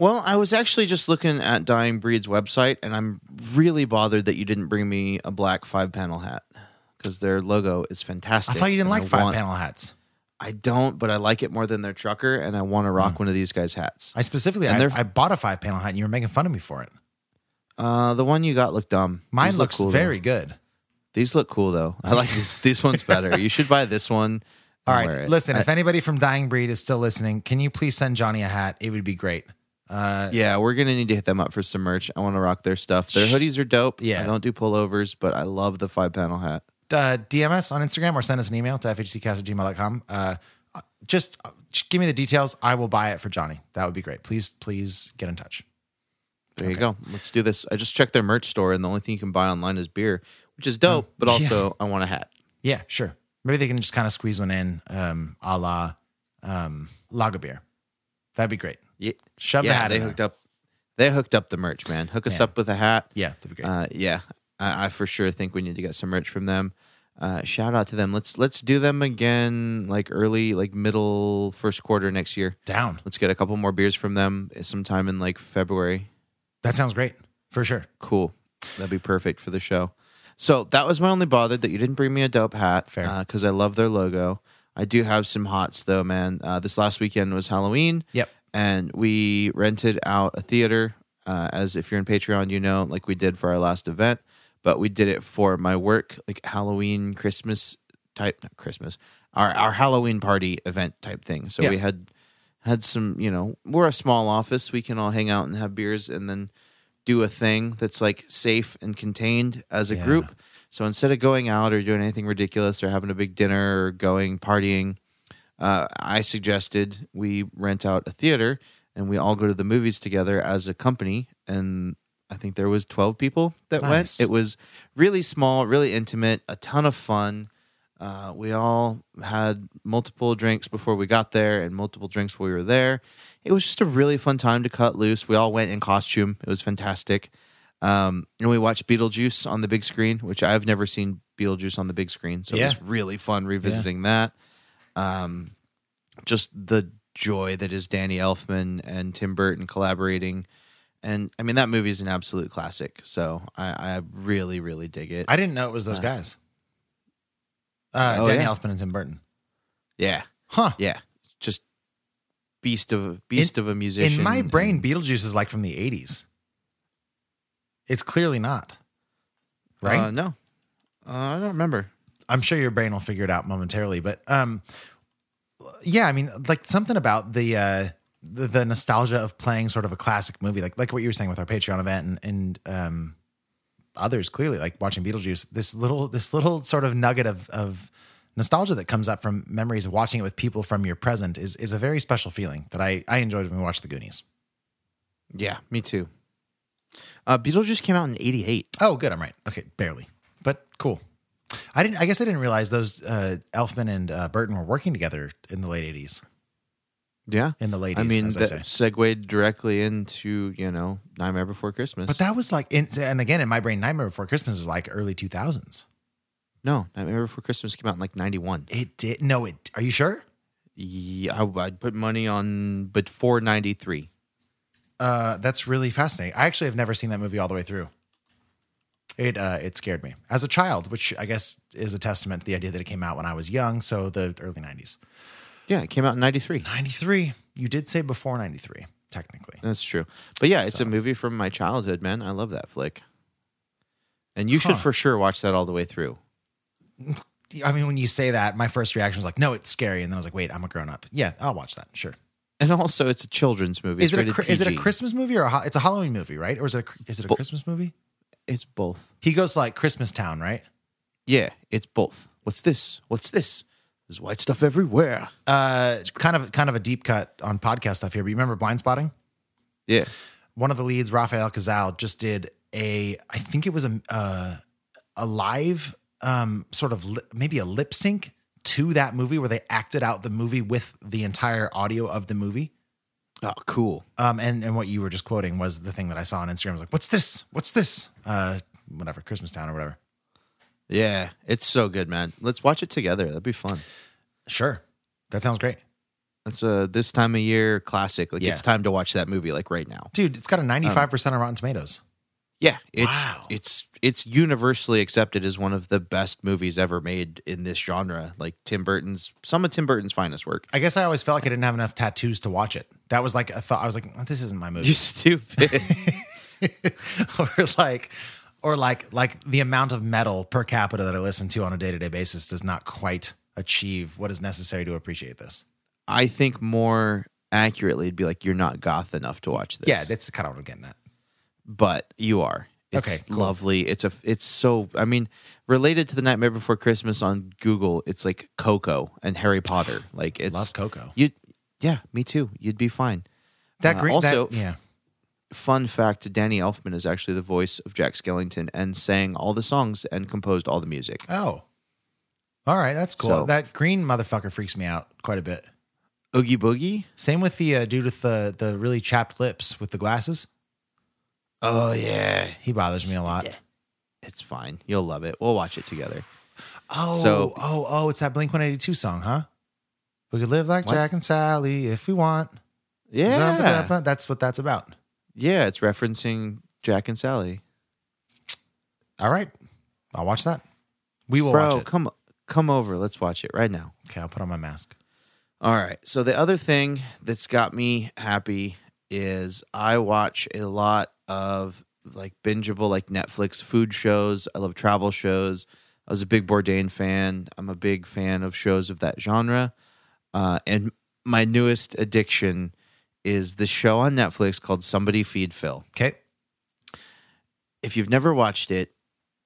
Well, I was actually just looking at Dying Breed's website, and I'm really bothered that you didn't bring me a black five panel hat because their logo is fantastic. I thought you didn't like I five want- panel hats. I don't, but I like it more than their trucker, and I want to rock one of these guys' hats. I specifically, And I, I bought a five panel hat, and you were making fun of me for it. Uh, the one you got looked dumb. Mine These look looks cool, very though. good. These look cool though. I like these. These ones better. You should buy this one. All right, listen. I- if anybody from Dying Breed is still listening, can you please send Johnny a hat? It would be great. Uh, yeah, we're gonna need to hit them up for some merch. I want to rock their stuff. Their hoodies are dope. Yeah. I don't do pullovers, but I love the five panel hat. uh, DM us on Instagram or send us an email to fhccast@gmail.com. Uh, just, uh, just give me the details. I will buy it for Johnny. That would be great. Please, please get in touch. There you go. Let's do this. I just checked their merch store, and the only thing you can buy online is beer, which is dope. but yeah. also, I want a hat. Yeah, sure. Maybe they can just kind of squeeze one in, um, a la um, lager beer. That'd be great. Yeah, Shove the hat They in hooked up. They hooked up the merch, man. Hook us Yeah. up with a hat. Yeah, that'd be great. Uh, yeah, I, I for sure think we need to get some merch from them. Uh, shout out to them. Let's let's do them again, like early, like middle first quarter next year. Down. Let's get a couple more beers from them sometime in like February. That sounds great for sure. Cool. That'd be perfect for the show. So that was my only bother that you didn't bring me a dope hat. Fair. Because I love their logo. I do have some hots though, man. Uh, this last weekend was Halloween. Yep. And we rented out a theater. Uh, as if you're in Patreon, you know, like we did for our last event, but we did it for my work, like Halloween, Christmas type, not Christmas, our our Halloween party event type thing. So Yeah. we had had some, you know, we're a small office. We can all hang out and have beers and then do a thing that's like safe and contained as a Yeah. group. So instead of going out or doing anything ridiculous or having a big dinner or going partying, uh, I suggested we rent out a theater and we all go to the movies together as a company. And I think there was 12 people that Nice. went. It was really small, really intimate, a ton of fun. Uh, we all had multiple drinks before we got there and multiple drinks while we were there. It was just a really fun time to cut loose. We all went in costume. It was fantastic. Um, and we watched Beetlejuice on the big screen, which I've never seen Beetlejuice on the big screen. So it was really fun revisiting that. Um, just the joy that is Danny Elfman and Tim Burton collaborating. And I mean, that movie is an absolute classic. So I, I really, really dig it. I didn't know it was those Uh, guys. Uh, oh, Danny yeah. Elfman and Tim Burton. Yeah. Huh. Yeah. Just beast of beast of a musician. In my and- brain, Beetlejuice is like from the 80s. It's clearly not. Right? Uh, no. Uh, I don't remember. I'm sure your brain will figure it out momentarily, but um, yeah, I mean, like something about the uh, the, the nostalgia of playing sort of a classic movie, like like what you were saying with our Patreon event, and and um, others clearly like watching Beetlejuice. This little this little sort of nugget of of nostalgia that comes up from memories of watching it with people from your present is is a very special feeling that I I enjoyed when we watched The Goonies. Yeah, me too. Uh, Beetlejuice came out in '88. Oh, good. I'm right. Okay, barely, but cool. I didn't. I guess I didn't realize those uh, Elfman and uh, Burton were working together in the late '80s. Yeah, in the late. I mean, as I say. segued directly into you know Nightmare Before Christmas. But that was like, in, and again, in my brain, Nightmare Before Christmas is like early 2000s. no, Nightmare Before Christmas came out in like '91. It did. No, it. Are you sure? Yeah, I, I'd put money on before '93. Uh, that's really fascinating. I actually have never seen that movie all the way through. It uh, it scared me as a child, which I guess is a testament to the idea that it came out when I was young. So the early 90s. Yeah, it came out in '93. 93. You did say before 93, technically. That's true. But yeah, it's So- a movie from my childhood, man. I love that flick. And you should for sure watch that all the way through. I mean, when you say that, my first reaction was like, no, it's scary. And then I was like, wait, I'm a grown up. Yeah, I'll watch that. Sure. And also, it's a children's movie. Is it, a, is it a Christmas movie or a, it's a Halloween movie, right? Or is it a, is it a Bo- Christmas movie? It's both. He goes to like Christmas Town, right? Yeah, it's both. What's this? What's this? There's white stuff everywhere. Uh, it's kind of kind of a deep cut on podcast stuff here. But you remember Blindspotting? Yeah. One of the leads, Rafael Casal, just did a. I think it was a uh, a live um, sort of li- maybe a lip sync to that movie where they acted out the movie with the entire audio of the movie. Oh, cool. Um, and and what you were just quoting was the thing that I saw on Instagram. I was like, "What's this? What's this? Uh, whatever, Christmas Town or whatever." Yeah, it's so good, man. Let's watch it together. That'd be fun. Sure, that sounds great, That's a this time of year classic. Like Yeah. it's time to watch that movie like right now. dude. It's got a ninety-five percent on Rotten Tomatoes. Yeah, it's Wow. it's it's universally accepted as one of the best movies ever made in this genre. Like Tim Burton's some of Tim Burton's finest work. I guess I always felt like I didn't have enough tattoos to watch it. That was like a thought. I was like, "Oh, "This isn't my movie." You stupid. or like or like like the amount of metal per capita that I listen to on a day-to-day basis does not quite achieve what is necessary to appreciate this. I think more accurately it'd be like you're not goth enough to watch this. Yeah, that's kind of what I'm getting at. but you are. It's Okay, cool. lovely. It's a it's so I mean, related to the Nightmare Before Christmas on Google, it's like Coco and Harry Potter. Like it's Love Coco. You yeah, me too. You'd be fine. That Uh, green also that, yeah. fun fact, Danny Elfman is actually the voice of Jack Skellington and sang all the songs and composed all the music. Oh. All right, that's cool. So- that green motherfucker freaks me out quite a bit. Oogie Boogie? Same with the uh, dude with the the really chapped lips with the glasses. Oh yeah. He bothers me a lot. It's fine. You'll love it. We'll watch it together. Oh, So- oh, oh, it's that Blink 182 song, huh? We could live like What? Jack and Sally if we want. Yeah. That's what that's about. Yeah, it's referencing Jack and Sally. All right. I'll watch that. We will Bro, watch it. come come over. Let's watch it right now. Okay, I'll put on my mask. All right. So the other thing that's got me happy is I watch a lot of like bingeable like Netflix food shows. I love travel shows. I was a big Bourdain fan. I'm a big fan of shows of that genre. Uh, and my newest addiction is the show on Netflix called Somebody Feed Phil. Okay. If you've never watched it,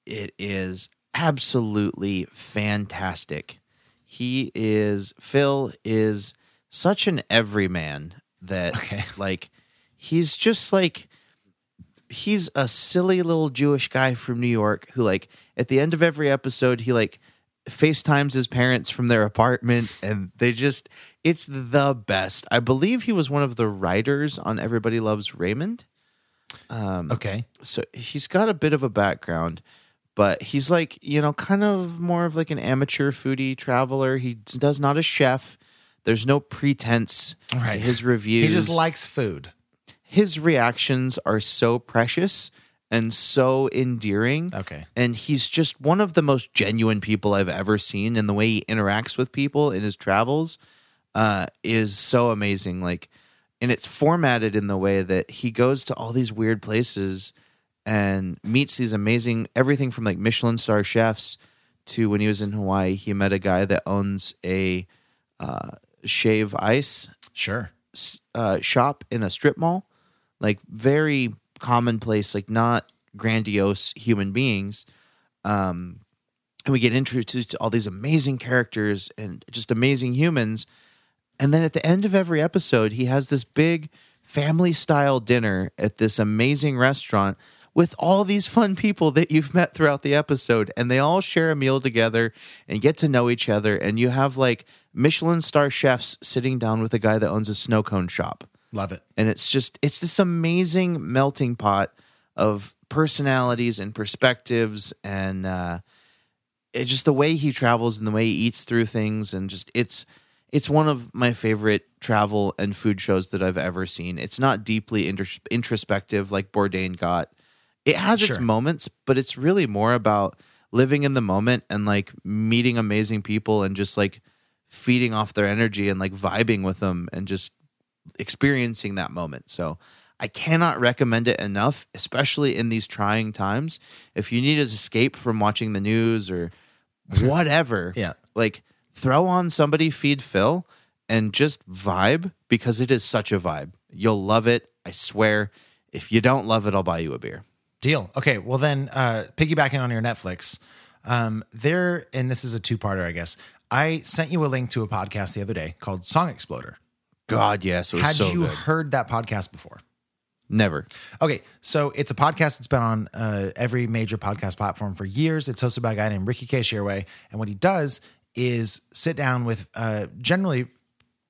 it is absolutely fantastic. He is Phil is such an everyman that like he's just like he's a silly little Jewish guy from New York who like at the end of every episode he like FaceTimes his parents from their apartment and they just it's the best. I believe he was one of the writers on Everybody Loves Raymond. Um Okay. so he's got a bit of a background but he's like you know kind of more of like an amateur foodie traveler he does not a chef there's no pretense Right. to his reviews He just likes food. his reactions are so precious and so endearing Okay. and he's just one of the most genuine people i've ever seen and the way he interacts with people in his travels uh, is so amazing like and it's formatted in the way that he goes to all these weird places and meets these amazing everything from like Michelin star chefs to when he was in Hawaii, he met a guy that owns a uh, shave ice Sure. uh, shop in a strip mall, like very commonplace, like not grandiose human beings. Um, and we get introduced to all these amazing characters and just amazing humans. And then at the end of every episode, he has this big family style dinner at this amazing restaurant with all these fun people that you've met throughout the episode. And they all share a meal together and get to know each other. And you have like Michelin star chefs sitting down with a guy that owns a snow cone shop. Love it. And it's just, it's this amazing melting pot of personalities and perspectives and, uh, it just the way he travels and the way he eats through things and just it's it's one of my favorite travel and food shows that I've ever seen. It's not deeply intros- introspective like Bourdain got. It has its moments, but it's really more about living in the moment and like meeting amazing people and just like feeding off their energy and like vibing with them and just experiencing that moment. So I cannot recommend it enough, especially in these trying times. If you need to escape from watching the news or whatever, Yeah. like throw on somebody feed Phil and just vibe because it is such a vibe. You'll love it. I swear. If you don't love it, I'll buy you a beer. Deal. Okay. Well, then, uh, piggybacking on your Netflix, um, there, and this is a two parter, I guess. I sent you a link to a podcast the other day called Song Exploder. God, yes, it was Had so you good. heard that podcast before? Never. Okay, so it's a podcast that's been on uh, every major podcast platform for years. It's hosted by a guy named Hrishikesh Hirway, and what he does is sit down with uh, generally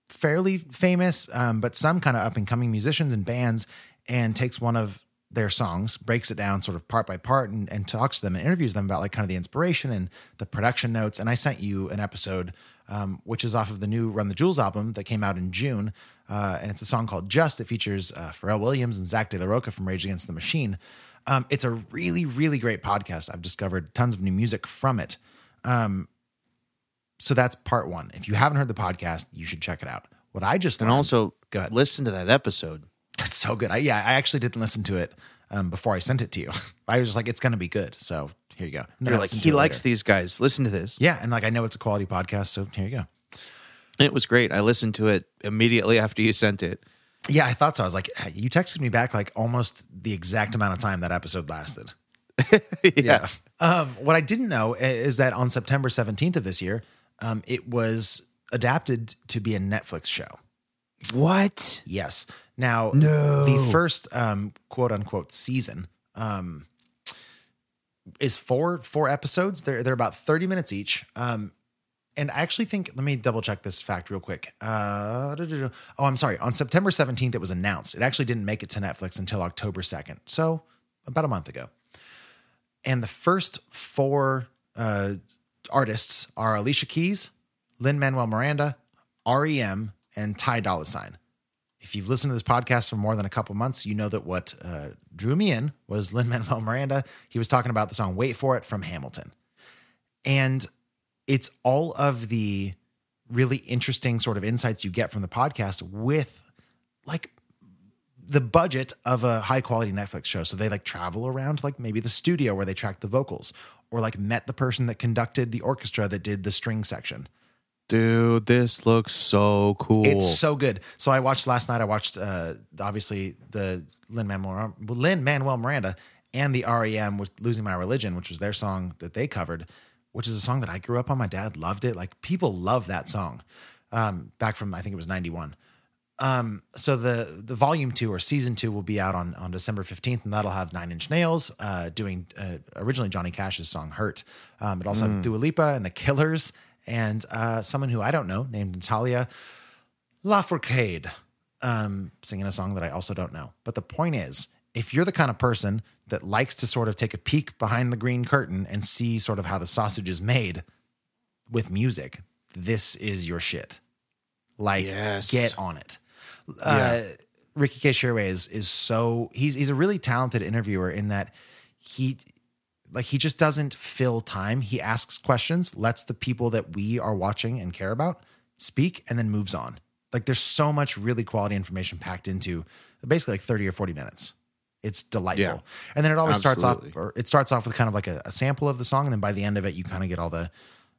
fairly famous, um, but some kind of up and coming musicians and bands, and takes one of their songs, breaks it down sort of part by part, and, and talks to them and interviews them about like kind of the inspiration and the production notes. And I sent you an episode, um, which is off of the new Run the Jewels album that came out in June, uh, and it's a song called Just. It features uh, Pharrell Williams and Zack de la Rocha from Rage Against the Machine. Um, it's a really, really great podcast. I've discovered tons of new music from it. Um, so that's part one. If you haven't heard the podcast, you should check it out. What I just and learned- also go ahead. listen to that episode. It's so good. I, yeah, I actually didn't listen to it um, before I sent it to you. I was just like, it's going to be good. So here you go. And You're like, he likes later. these guys. Listen to this. Yeah, and like I know it's a quality podcast, so here you go. It was great. I listened to it immediately after you sent it. Yeah, I thought so. I was like, hey, you texted me back like almost the exact amount of time that episode lasted. yeah. Um, what I didn't know is that on September 17th of this year, um, it was adapted to be a Netflix show. What? Yes. Now, No. the first um, quote unquote season um, is four four episodes. They're they're about thirty minutes each. Um, and I actually think let me double check this fact real quick. Uh, oh, I'm sorry. On September 17th, it was announced. It actually didn't make it to Netflix until October 2nd, so about a month ago. And the first four uh, artists are Alicia Keys, Lin Manuel Miranda, REM, and Ty Dolla Sign. If you've listened to this podcast for more than a couple months, you know that what uh, drew me in was Lin Manuel Miranda. He was talking about the song "Wait for It" from Hamilton, and it's all of the really interesting sort of insights you get from the podcast with like the budget of a high quality Netflix show. So they like travel around like maybe the studio where they track the vocals or like met the person that conducted the orchestra that did the string section. Dude, this looks so cool. It's so good. So I watched last night. I watched uh, obviously the Lin Manuel Lin Manuel Miranda and the REM with "Losing My Religion," which was their song that they covered, which is a song that I grew up on. My dad loved it. Like people love that song. Um, back from I think it was '91. Um, so the the volume two or season two will be out on on December fifteenth, and that'll have Nine Inch Nails uh, doing uh, originally Johnny Cash's song "Hurt." Um, it also Mm. have Dua Lipa and the Killers, and uh, someone who I don't know named Natalia Lafourcade um, singing a song that I also don't know. But the point is, if you're the kind of person that likes to sort of take a peek behind the green curtain and see sort of how the sausage is made with music, this is your shit. Like, Yes. get on it. Yeah. Uh, Hrishikesh Hirway is is so he's he's a really talented interviewer in that he like he just doesn't fill time. He asks questions, lets the people that we are watching and care about speak, and then moves on. Like there's so much really quality information packed into basically like 30 or 40 minutes. It's delightful. Yeah. And then it always starts off or it starts off with kind of like a, a sample of the song, and then by the end of it, you kind of get all the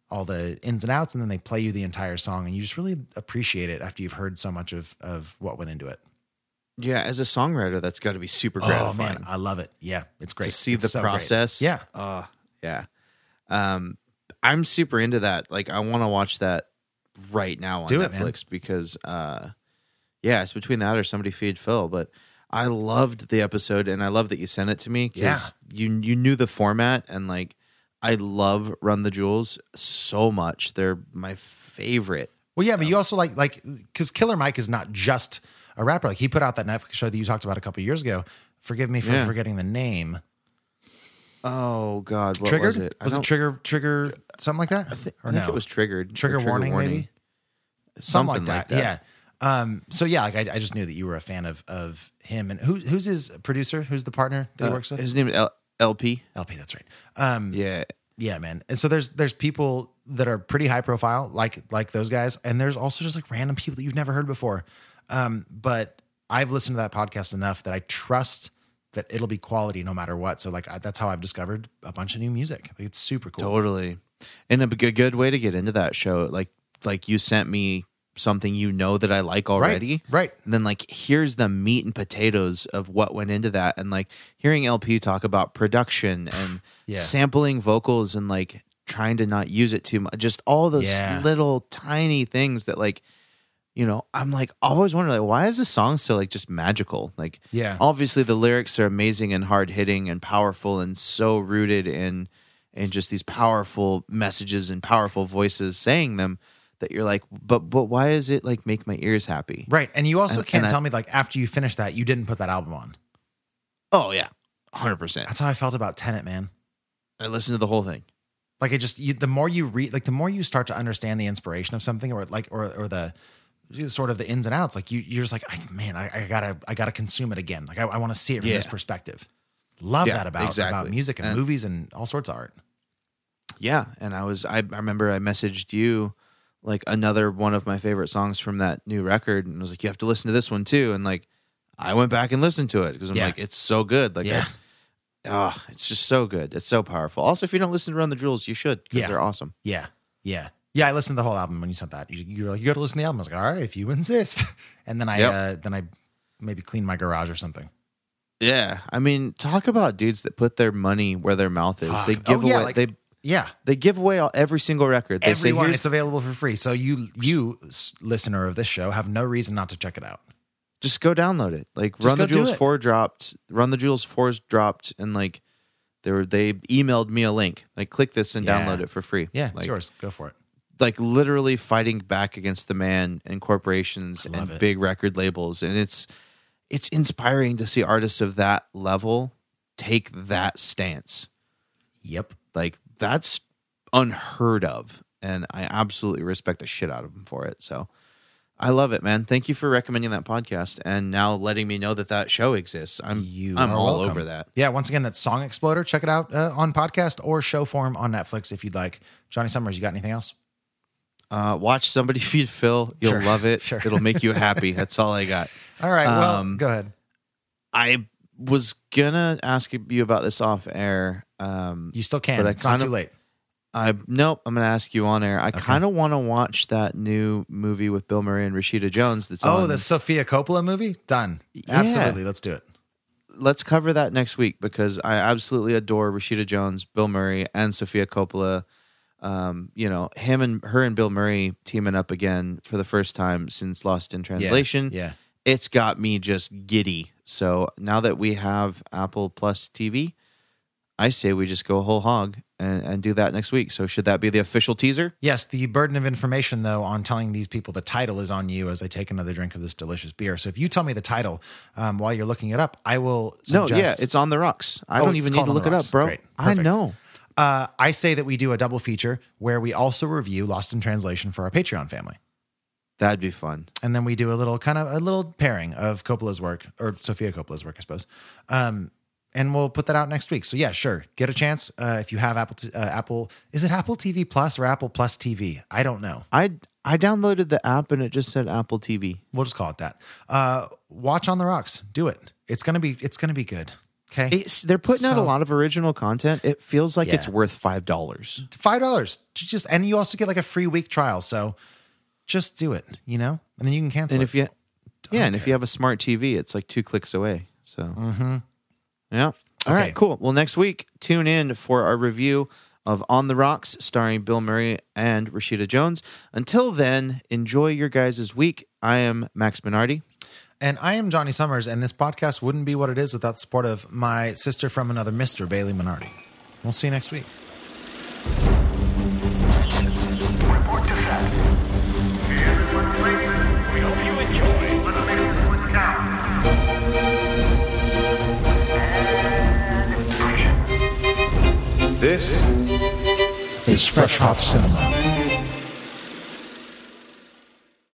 all the ins and outs, and then they play you the entire song, and you just really appreciate it after you've heard so much of of what went into it. Yeah, as a songwriter, that's got to be super Oh gratifying. man, I love it. Yeah, it's great to see It's the so great. process. Yeah, Uh, yeah. Um, I'm super into that. Like, I want to watch that right now on Do it, man. Netflix because, uh, yeah, it's between that or somebody feed Phil. But I loved the episode, and I love that you sent it to me because you you knew the format, and like, I love Run the Jewels so much. They're my favorite. Well, yeah, but you also like like because Killer Mike is not just a rapper. Like he put out that Netflix show that you talked about a couple years ago. Forgive me for Yeah. forgetting the name. Oh God, what Triggered was it? I it Trigger? Trigger something like that? I or I think no? it was triggered. or Trigger, warning, maybe something, Something like that. Yeah. Um. So yeah, like I, I just knew that you were a fan of of him and who who's his producer? Who's the partner that he Uh, works with? His name is L- El-P. El-P. That's right. Um. Yeah. Yeah, man. And so there's there's people that are pretty high profile, like like those guys, and there's also just like random people that you've never heard before. Um, but I've listened to that podcast enough that I trust that it'll be quality no matter what. So like I, that's how I've discovered a bunch of new music. Like, it's super cool. Totally. And a good, good way to get into that show, like like you sent me something you know that I like already. right. And then like here's the meat and potatoes of what went into that. And like hearing El-P talk about production and Yeah. sampling vocals and like trying to not use it too much. Just all those Yeah. little tiny things that like you know, I'm like always wondering like why is this song so like just magical? Like Yeah. obviously the lyrics are amazing and hard hitting and powerful and so rooted in and just these powerful messages and powerful voices saying them that you're like, but but why is it like make my ears happy? Right. And you also And- can't and I- tell me like after you finish that, you didn't put that album on. Oh yeah, hundred percent. That's how I felt about Tenet, man. I listened to the whole thing. Like it just you, the more you read, like the more you start to understand the inspiration of something, or like or or the sort of the ins and outs. Like you, you're just like, I, man, I, I gotta I gotta consume it again. Like I, I want to see it from this perspective. Love Yeah, that about about exactly. music and, And- movies and all sorts of art. Yeah, and I was I, I remember I messaged you like another one of my favorite songs from that new record, and I was like, you have to listen to this one too, and like I went back and listened to it because I'm Yeah. like, it's so good. Like, Yeah. oh, it's just so good. It's so powerful. Also, if you don't listen to Run the Jewels, you should because Yeah. they're awesome. Yeah, yeah, yeah. I listened to the whole album when you sent that. You, you're like, you got to listen to the album. I was like, all right, if you insist. And then I Yep. uh, then I maybe clean my garage or something. Yeah, I mean, talk about dudes that put their money where their mouth is. Fuck. They give Oh, yeah, away like- they Yeah, they give away all, every single record. They everyone. say, It's available for free. So you you listener of this show have no reason not to check it out. just go download it. Like Just Run the Jewels four dropped. Run the Jewels four's dropped, and like they were they emailed me a link. Like click this and Yeah. download it for free. Yeah, it's like, yours. Go for it. Like literally fighting back against the man and corporations and it. big record labels, and it's it's inspiring to see artists of that level take that stance. Yep. Like that's unheard of, and I absolutely respect the shit out of them for it. So. I love it, man. Thank you for recommending that podcast and now letting me know that that show exists. I'm You I'm all welcome. over that. Yeah, once again, that's Song Exploder. Check it out uh, on podcast or show form on Netflix if you'd like. Johnny Summers, you got anything else? Uh, watch somebody feed Phil. You'll Sure. love it. Sure. It'll make you happy. That's all I got. All right. Well, Um, go ahead. I was gonna ask you about this off air. Um, You still can. but it's not kind too late. I nope. I'm gonna ask you on air. I kind of want to watch that new movie with Bill Murray and Rashida Jones. That's Oh, on. the Sofia Coppola movie? Done. Yeah. Absolutely. Let's do it. Let's cover that next week because I absolutely adore Rashida Jones, Bill Murray, and Sofia Coppola. Um, you know, him and her and Bill Murray teaming up again for the first time since Lost in Translation. Yeah. it's got me just giddy. So now that we have Apple Plus TV, I say we just go whole hog and, and do that next week. So should that be the official teaser? Yes, the burden of information, though, on telling these people the title is on you as they take another drink of this delicious beer. So if you tell me the title um, while you're looking it up, I will. No, yeah, it's on the rocks. I Oh, don't even need to look it up, bro. I know. Uh, I say that we do a double feature where we also review Lost in Translation for our Patreon family. That'd be fun. and then we do a little kind of a little pairing of Coppola's work or Sofia Coppola's work, I suppose. Um, and we'll put that out next week. So yeah, sure, get a chance uh, if you have Apple. T- uh, Apple is it Apple TV Plus or Apple Plus TV? I don't know. I I downloaded the app and it just said Apple TV. We'll just call it that. Uh, watch on the rocks. Do it. It's gonna be. It's gonna be good. Okay. It's, they're putting out a lot of original content. It feels like Yeah. it's worth five dollars. Five dollars. Just and you also get like a free week trial. So just do it. You know, and then you can cancel. And it. if you, yeah, and if you have a smart TV, it's like two clicks away. So mm-hmm. yeah. All Okay. right, cool. Well, next week, tune in for our review of On the Rocks, starring Bill Murray and Rashida Jones. Until then, enjoy your guys' week. I am Max Minardi. And I am Johnny Summers, and this podcast wouldn't be what it is without the support of my sister from another Mr. Bailey Minardi. We'll see you next week. We hope you enjoy. This is Fresh Hop Cinema.